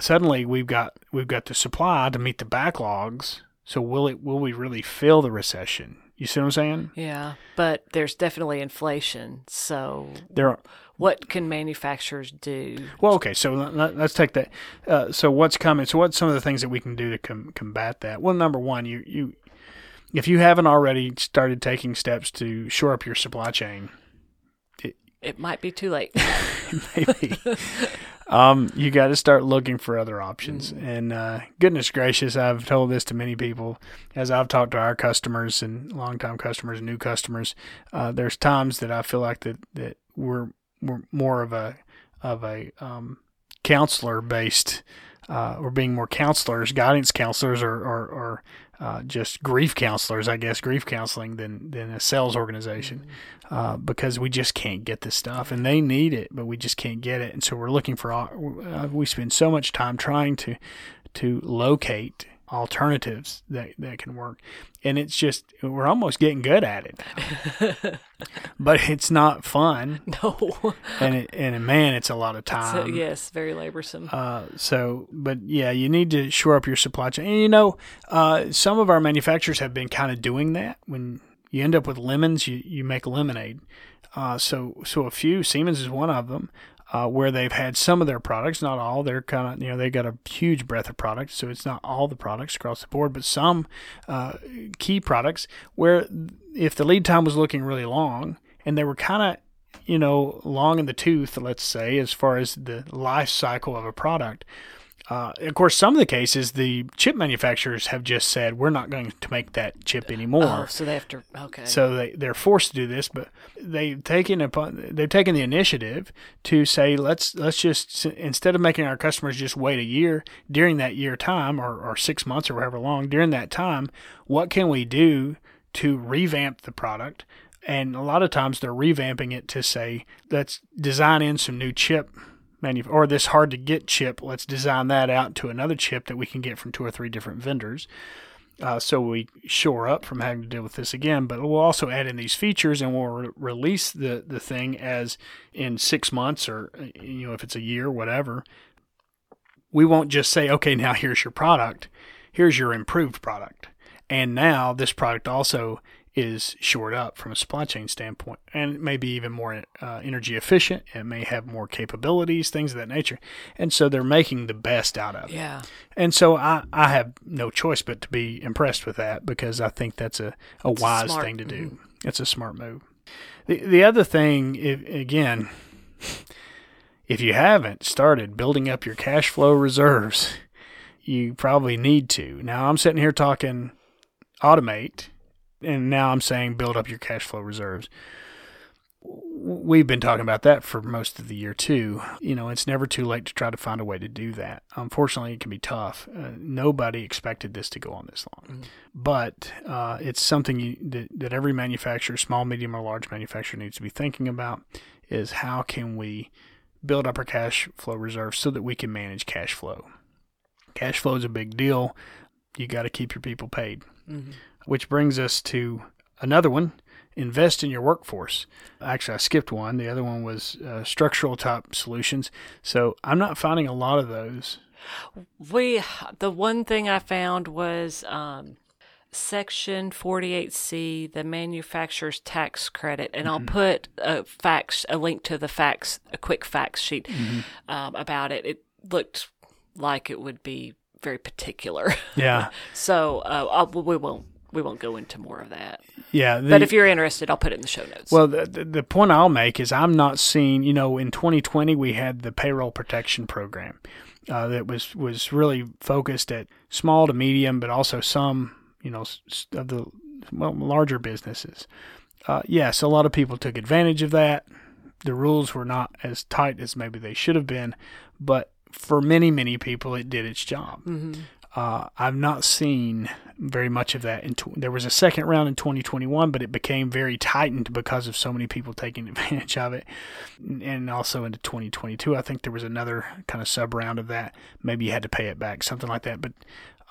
Speaker 1: suddenly we've got we've got the supply to meet the backlogs so will it will we really feel the recession? You see what I'm saying?
Speaker 2: Yeah, but there's definitely inflation. So
Speaker 1: there are,
Speaker 2: what can manufacturers do?
Speaker 1: Well, okay, so let, us take that. Uh, so what's coming? So what's some of the things that we can do to com- combat that? Well, number one, you you if you haven't already started taking steps to shore up your supply chain,
Speaker 2: it, it might be too late. [LAUGHS]
Speaker 1: maybe. [LAUGHS] um, you got to start looking for other options. Mm-hmm. And uh, goodness gracious, I've told this to many people as I've talked to our customers and longtime customers, and new customers. Uh, there's times that I feel like that that we're we're more of a of a um, counselor based. Uh, or being more counselors, guidance counselors, or, or, or uh, just grief counselors, I guess, grief counseling than than a sales organization, uh, because we just can't get this stuff, and they need it, but we just can't get it, and so we're looking for. Uh, we spend so much time trying to to locate alternatives that that can work, and it's just we're almost getting good at it, [LAUGHS] but it's not fun. [LAUGHS]
Speaker 2: No,
Speaker 1: and it, and man, it's a lot of time.
Speaker 2: So, yes, very laborsome.
Speaker 1: Uh, so, but yeah, you need to shore up your supply chain. And you know, uh, some of our manufacturers have been kind of doing that. When you end up with lemons, you, you make lemonade. Uh, so, so a few Siemens is one of them uh, where they've had some of their products, not all. They're kind of, you know, they got a huge breadth of products, so it's not all the products across the board, but some uh, key products where if the lead time was looking really long and they were kind of, you know, long in the tooth, let's say, as far as the life cycle of a product, uh, of course, some of the cases, the chip manufacturers have just said we're not going to make that chip anymore.
Speaker 2: Oh, so they have to. Okay.
Speaker 1: So they they're forced to do this, but they've taken upon they've taken the initiative to say let's let's just instead of making our customers just wait a year during that year time or, or six months or however long during that time, what can we do to revamp the product? And a lot of times they're revamping it to say let's design in some new chip manu- or this hard to get chip. Let's design that out to another chip that we can get from two or three different vendors. Uh, so we shore up from having to deal with this again, but we'll also add in these features and we'll re- release the, the thing as in six months or, you know, if it's a year, whatever. We won't just say, okay, now here's your product. Here's your improved product. And now this product also is shored up from a supply chain standpoint and maybe even more uh, energy efficient. It may have more capabilities, things of that nature. And so they're making the best out of it.
Speaker 2: Yeah.
Speaker 1: And so I, I have no choice but to be impressed with that because I think that's a, a wise
Speaker 2: smart.
Speaker 1: thing to do.
Speaker 2: Mm-hmm.
Speaker 1: It's a smart move. The, the other thing, if, again, if you haven't started building up your cash flow reserves, you probably need to. Now, I'm sitting here talking automate and now I'm saying build up your cash flow reserves. We've been talking about that for most of the year too. You know, it's never too late to try to find a way to do that. Unfortunately, it can be tough. Uh, nobody expected this to go on this long, mm-hmm. but uh, it's something you, that, that every manufacturer, small, medium, or large manufacturer, needs to be thinking about. Is how can we build up our cash flow reserves so that we can manage cash flow. Cash flow is a big deal. You got to keep your people paid. Mm-hmm which brings us to another one invest in your workforce. Actually, I skipped one. The other one was uh, structural type solutions. So I'm not finding a lot of those.
Speaker 2: We, the one thing I found was um, Section 48C, the manufacturer's tax credit, and mm-hmm. I'll put a fax, a link to the fax, a quick fax sheet mm-hmm. um, about it. It looked like it would be very particular. [LAUGHS]
Speaker 1: Yeah.
Speaker 2: so uh, we won't we won't go into more of that.
Speaker 1: Yeah,
Speaker 2: the, but if you're interested, I'll put it in the show notes.
Speaker 1: Well, the, the, the point I'll make is I'm not seeing. You know, in 2020 we had the payroll protection program uh, that was was really focused at small to medium, but also some you know of the well larger businesses. Uh, yes, a lot of people took advantage of that. The rules were not as tight as maybe they should have been, but for many many people it did its job. Mm-hmm. Uh, I've not seen very much of that. In tw- there was a second round in 2021, but it became very tightened because of so many people taking [LAUGHS] advantage of it. And also into 2022, I think there was another kind of sub round of that. Maybe you had to pay it back, something like that. But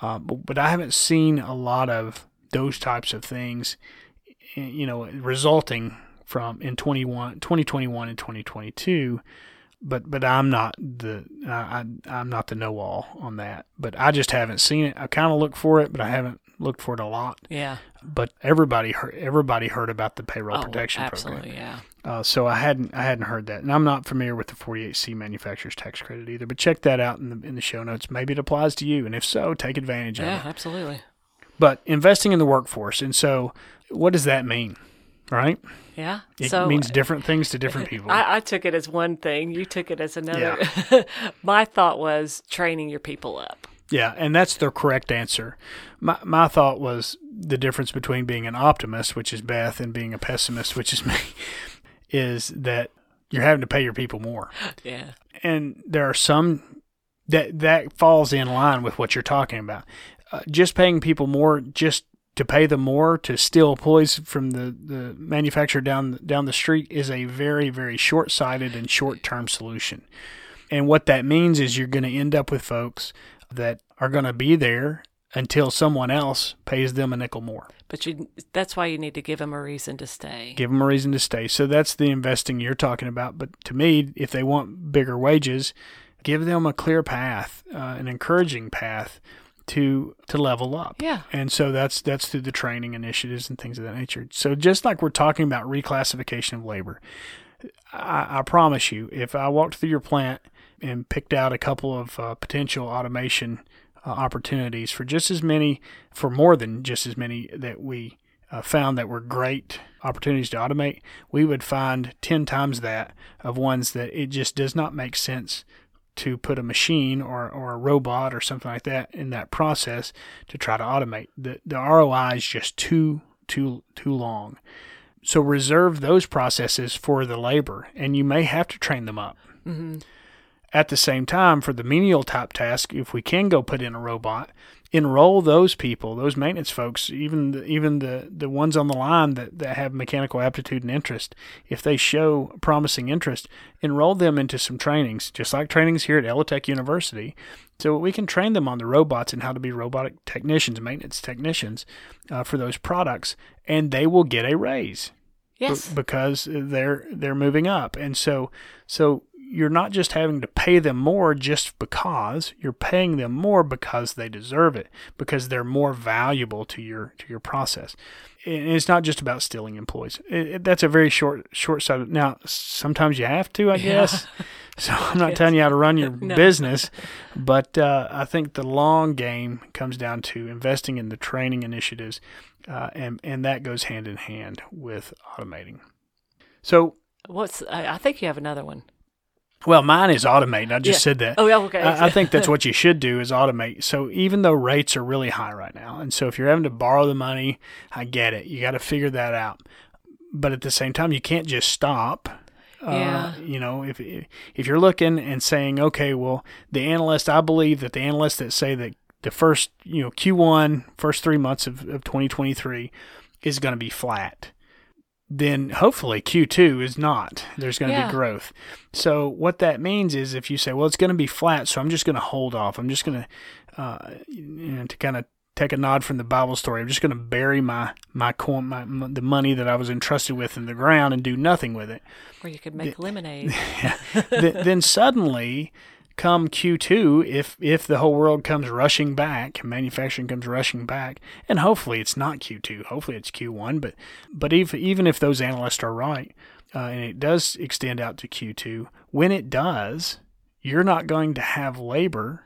Speaker 1: uh, but, but I haven't seen a lot of those types of things, you know, resulting from in 21, 2021 and 2022 but but I'm not the I, I am not the know all on that. But I just haven't seen it. I kind of look for it, but I haven't looked for it a lot.
Speaker 2: Yeah.
Speaker 1: But everybody heard everybody heard about the payroll
Speaker 2: oh,
Speaker 1: protection
Speaker 2: absolutely,
Speaker 1: program.
Speaker 2: yeah.
Speaker 1: Uh, so I hadn't I hadn't heard that, and I'm not familiar with the 48C manufacturer's tax credit either. But check that out in the in the show notes. Maybe it applies to you, and if so, take advantage
Speaker 2: yeah,
Speaker 1: of it.
Speaker 2: Yeah, absolutely.
Speaker 1: But investing in the workforce, and so what does that mean? Right?
Speaker 2: Yeah.
Speaker 1: It
Speaker 2: so,
Speaker 1: means different things to different people.
Speaker 2: I, I, took it as one thing. You took it as another. Yeah. [LAUGHS] My thought was training your people up.
Speaker 1: Yeah, and that's the correct answer. My my thought was the difference between being an optimist, which is Beth, and being a pessimist, which is [LAUGHS] me, is that you're having to pay your people more. [LAUGHS]
Speaker 2: Yeah.
Speaker 1: And there are some that that falls in line with what you're talking about. uh, just paying people more just to pay them more to steal employees from the, the manufacturer down down the street is a very very short sighted and short term solution. And what that means is you're going to end up with folks that are going to be there until someone else pays them a nickel more.
Speaker 2: But you, that's why you need to give them a reason to stay.
Speaker 1: Give them a reason to stay. So that's the investing you're talking about. But to me, if they want bigger wages, give them a clear path, uh, an encouraging path to to level up.
Speaker 2: Yeah.
Speaker 1: And so that's that's through the training initiatives and things of that nature. So just like we're talking about reclassification of labor, I, I promise you, if I walked through your plant and picked out a couple of uh, potential automation uh, opportunities for just as many, for more than just as many that we uh, found that were great opportunities to automate, we would find 10 times that of ones that it just does not make sense to put a machine or, or a robot or something like that in that process to try to automate. The, the ROI is just too, too, too long. So reserve those processes for the labor, and you may have to train them up.
Speaker 2: Mm-hmm.
Speaker 1: At the same time, for the menial type task, if we can go put in a robot, enroll those people, those maintenance folks, even the, even the, the ones on the line that, that have mechanical aptitude and interest, if they show promising interest, enroll them into some trainings, just like trainings here at Ellitek University, so we can train them on the robots and how to be robotic technicians, maintenance technicians uh, for those products, and they will get a raise.
Speaker 2: Yes.
Speaker 1: B- because they're they're moving up, and so so you're not just having to pay them more just because you're paying them more because they deserve it because they're more valuable to your to your process. And it's not just about stealing employees. It, it, that's a very short short sighted now sometimes you have to i guess. [LAUGHS] So i'm not telling you how to run your [LAUGHS] no. business but uh, i think the long game comes down to investing in the training initiatives uh, and and that goes hand in hand with automating. So
Speaker 2: what's i think you have another one
Speaker 1: well, mine is automate. I just
Speaker 2: Yeah.
Speaker 1: said that.
Speaker 2: Oh, yeah, okay.
Speaker 1: I, I think that's [LAUGHS] what you should do is automate. So even though rates are really high right now, and so if you're having to borrow the money, I get it. You got to figure that out. But at the same time, you can't just stop.
Speaker 2: Yeah.
Speaker 1: Uh, you know, if if you're looking and saying, okay, well, the analyst, I believe that the analysts that say that the first, you know, Q1, first three months of, of 2023 is going to be flat then hopefully Q2 is not. There's going to
Speaker 2: Yeah.
Speaker 1: be growth. So what that means is if you say, well, it's going to be flat, so I'm just going to hold off. I'm just going to, uh, you know, to kind of take a nod from the Bible story. I'm just going to bury my my coin, my, my the money that I was entrusted with in the ground and do nothing with it.
Speaker 2: Or you could make [LAUGHS] lemonade.
Speaker 1: Th- then suddenly come Q2 if if the whole world comes rushing back, manufacturing comes rushing back, and hopefully it's not Q2, hopefully it's Q1, but but even even if those analysts are right, uh, and it does extend out to Q2, when it does, you're not going to have labor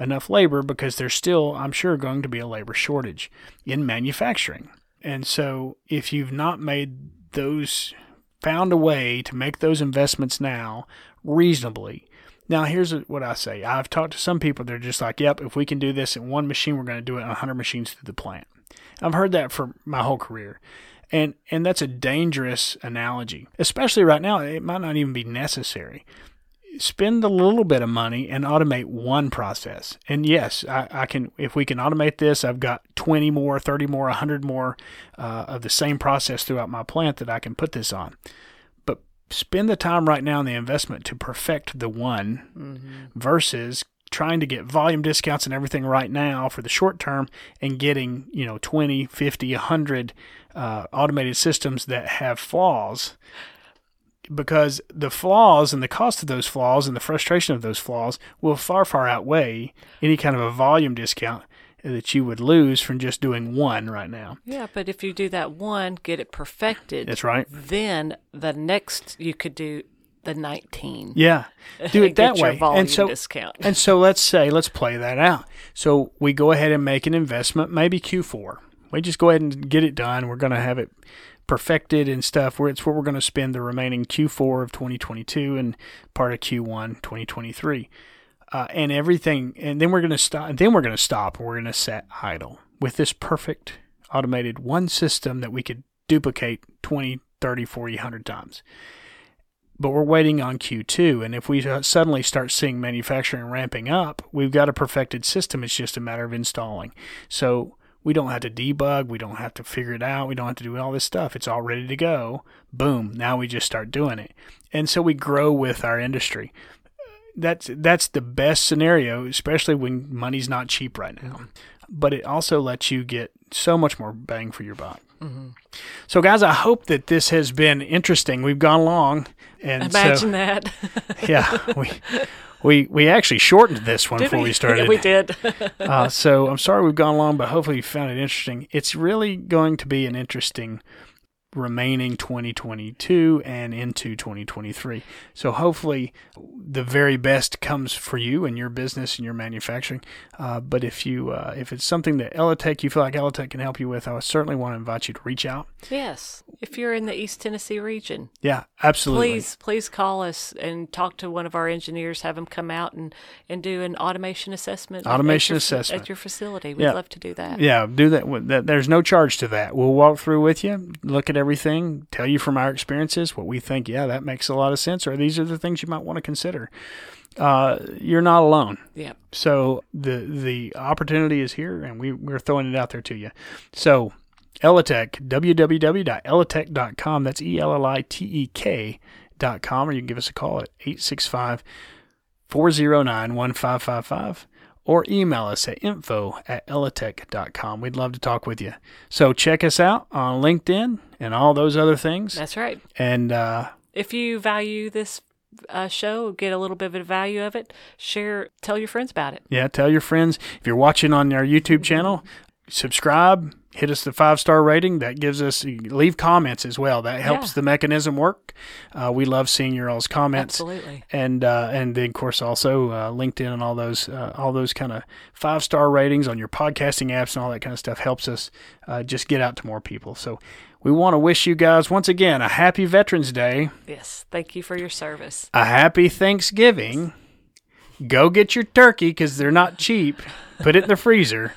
Speaker 1: enough labor because there's still, I'm sure, going to be a labor shortage in manufacturing. And so if you've not made those found a way to make those investments now reasonably. Now, here's what I say. I've talked to some people, they're just like, yep, if we can do this in one machine, we're going to do it in 100 machines through the plant. I've heard that for my whole career. And, and that's a dangerous analogy, especially right now. It might not even be necessary. Spend a little bit of money and automate one process. And yes, I, I can. If we can automate this, I've got 20 more, 30 more, 100 more uh, of the same process throughout my plant that I can put this on spend the time right now in the investment to perfect the one
Speaker 2: Mm-hmm.
Speaker 1: versus trying to get volume discounts and everything right now for the short term and getting you know 20 50 100 uh, automated systems that have flaws because the flaws and the cost of those flaws and the frustration of those flaws will far far outweigh any kind of a volume discount that you would lose from just doing one right now
Speaker 2: Yeah, but if you do that one, get it perfected.
Speaker 1: that's right
Speaker 2: Then the next you could do the 19.
Speaker 1: yeah [LAUGHS] do it that way and so
Speaker 2: discount.
Speaker 1: And so let's say, let's play that out. So we go ahead and make an investment, maybe Q4. We just go ahead and get it done. We're going to have it perfected and stuff. Where it's where we're going to spend the remaining Q4 of 2022 and part of Q1 2023, uh, and everything. And then we're going to stop. And then we're going to stop. We're going to set idle with this perfect automated one system that we could duplicate 20, 30, 40, 100 times. but we're waiting on Q2. And if we suddenly start seeing manufacturing ramping up, we've got a perfected system. It's just a matter of installing. So we don't have to debug. We don't have to figure it out. We don't have to do all this stuff. It's all ready to go. Boom. Now we just start doing it. And so we grow with our industry. That's that's the best scenario, especially when money's not cheap right now. But it also lets you get so much more bang for your buck. Mm-hmm. So, guys, I hope that this has been interesting. We've gone long, and
Speaker 2: imagine
Speaker 1: so,
Speaker 2: that. [LAUGHS]
Speaker 1: yeah, we we we actually shortened this one
Speaker 2: Did
Speaker 1: before
Speaker 2: we?
Speaker 1: we started.
Speaker 2: Yeah, we did. [LAUGHS] [LAUGHS]
Speaker 1: uh, so I'm sorry we've gone long, but hopefully you found it interesting. It's really going to be an interesting remaining 2022 and into 2023. So hopefully the very best comes for you and your business and your manufacturing. Uh, but if you uh, if it's something that Ellitek you feel like Ellitek can help you with, I would certainly want to invite you to reach out.
Speaker 2: yes, if you're in the East Tennessee region,
Speaker 1: Yeah, absolutely.
Speaker 2: please please call us and talk to one of our engineers. Have them come out and and do an automation assessment. at-
Speaker 1: Automation
Speaker 2: at your,
Speaker 1: assessment.
Speaker 2: at your facility. We'd
Speaker 1: Yeah.
Speaker 2: love to do that.
Speaker 1: Yeah, do that. There's no charge to that. We'll walk through with you, look at everything, tell you from our experiences what we think. Yeah, that makes a lot of sense, or these are the things you might want to consider. Uh, you're not alone.
Speaker 2: Yeah.
Speaker 1: So the the opportunity is here, and we we're throwing it out there to you. So Ellitek, www.ellitek.com. That's E L L I T E K dot com, or you can give us a call at 865 409 1555 or email us at info at ellitek.com. We'd love to talk with you. So check us out on LinkedIn and all those other things.
Speaker 2: That's right.
Speaker 1: And uh,
Speaker 2: If you value this uh, show, get a little bit of a value of it, share, tell your friends about it.
Speaker 1: yeah, tell your friends. If you're watching on our YouTube channel, subscribe, hit us the five star rating. That gives us, leave comments as well. That helps
Speaker 2: Yeah.
Speaker 1: the mechanism work. Uh, we love seeing your all's comments.
Speaker 2: Absolutely.
Speaker 1: and uh, and then of course also uh, LinkedIn and all those uh, all those kind of five star ratings on your podcasting apps and all that kind of stuff helps us uh, just get out to more people. So we want to wish you guys once again a happy Veterans Day,
Speaker 2: Yes. Thank you for your service.
Speaker 1: a happy Thanksgiving. Go get your turkey because they're not cheap. Put it in the freezer.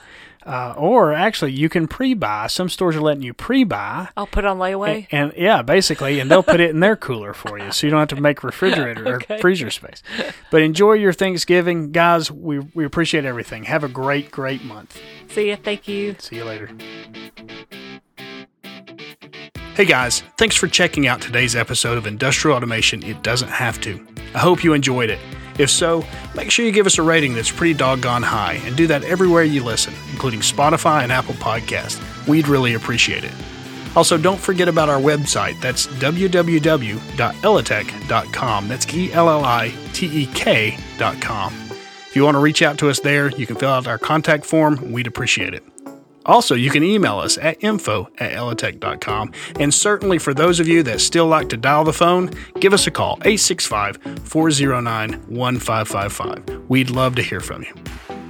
Speaker 1: Uh, or actually, you can pre-buy. Some stores are letting you pre-buy,
Speaker 2: I'll put on layaway.
Speaker 1: and yeah, basically, and they'll put it in their cooler for you, so you don't have to make refrigerator [LAUGHS]
Speaker 2: Okay.
Speaker 1: or freezer space. But enjoy your Thanksgiving, guys. We we appreciate everything. Have a great great month.
Speaker 2: See ya. Thank you.
Speaker 1: See you later. Hey guys, thanks for checking out today's episode of Industrial Automation. It doesn't have to. I hope you enjoyed it. If so, make sure you give us a rating that's pretty doggone high and do that everywhere you listen, including Spotify and Apple Podcasts. We'd really appreciate it. Also, don't forget about our website. That's www.ellitek.com. That's E L L I T E K.com. If you want to reach out to us there, you can fill out our contact form. We'd appreciate it. Also, you can email us at info at ellitek.com. And certainly for those of you that still like to dial the phone, give us a call 865 409 1555. We'd love to hear from you.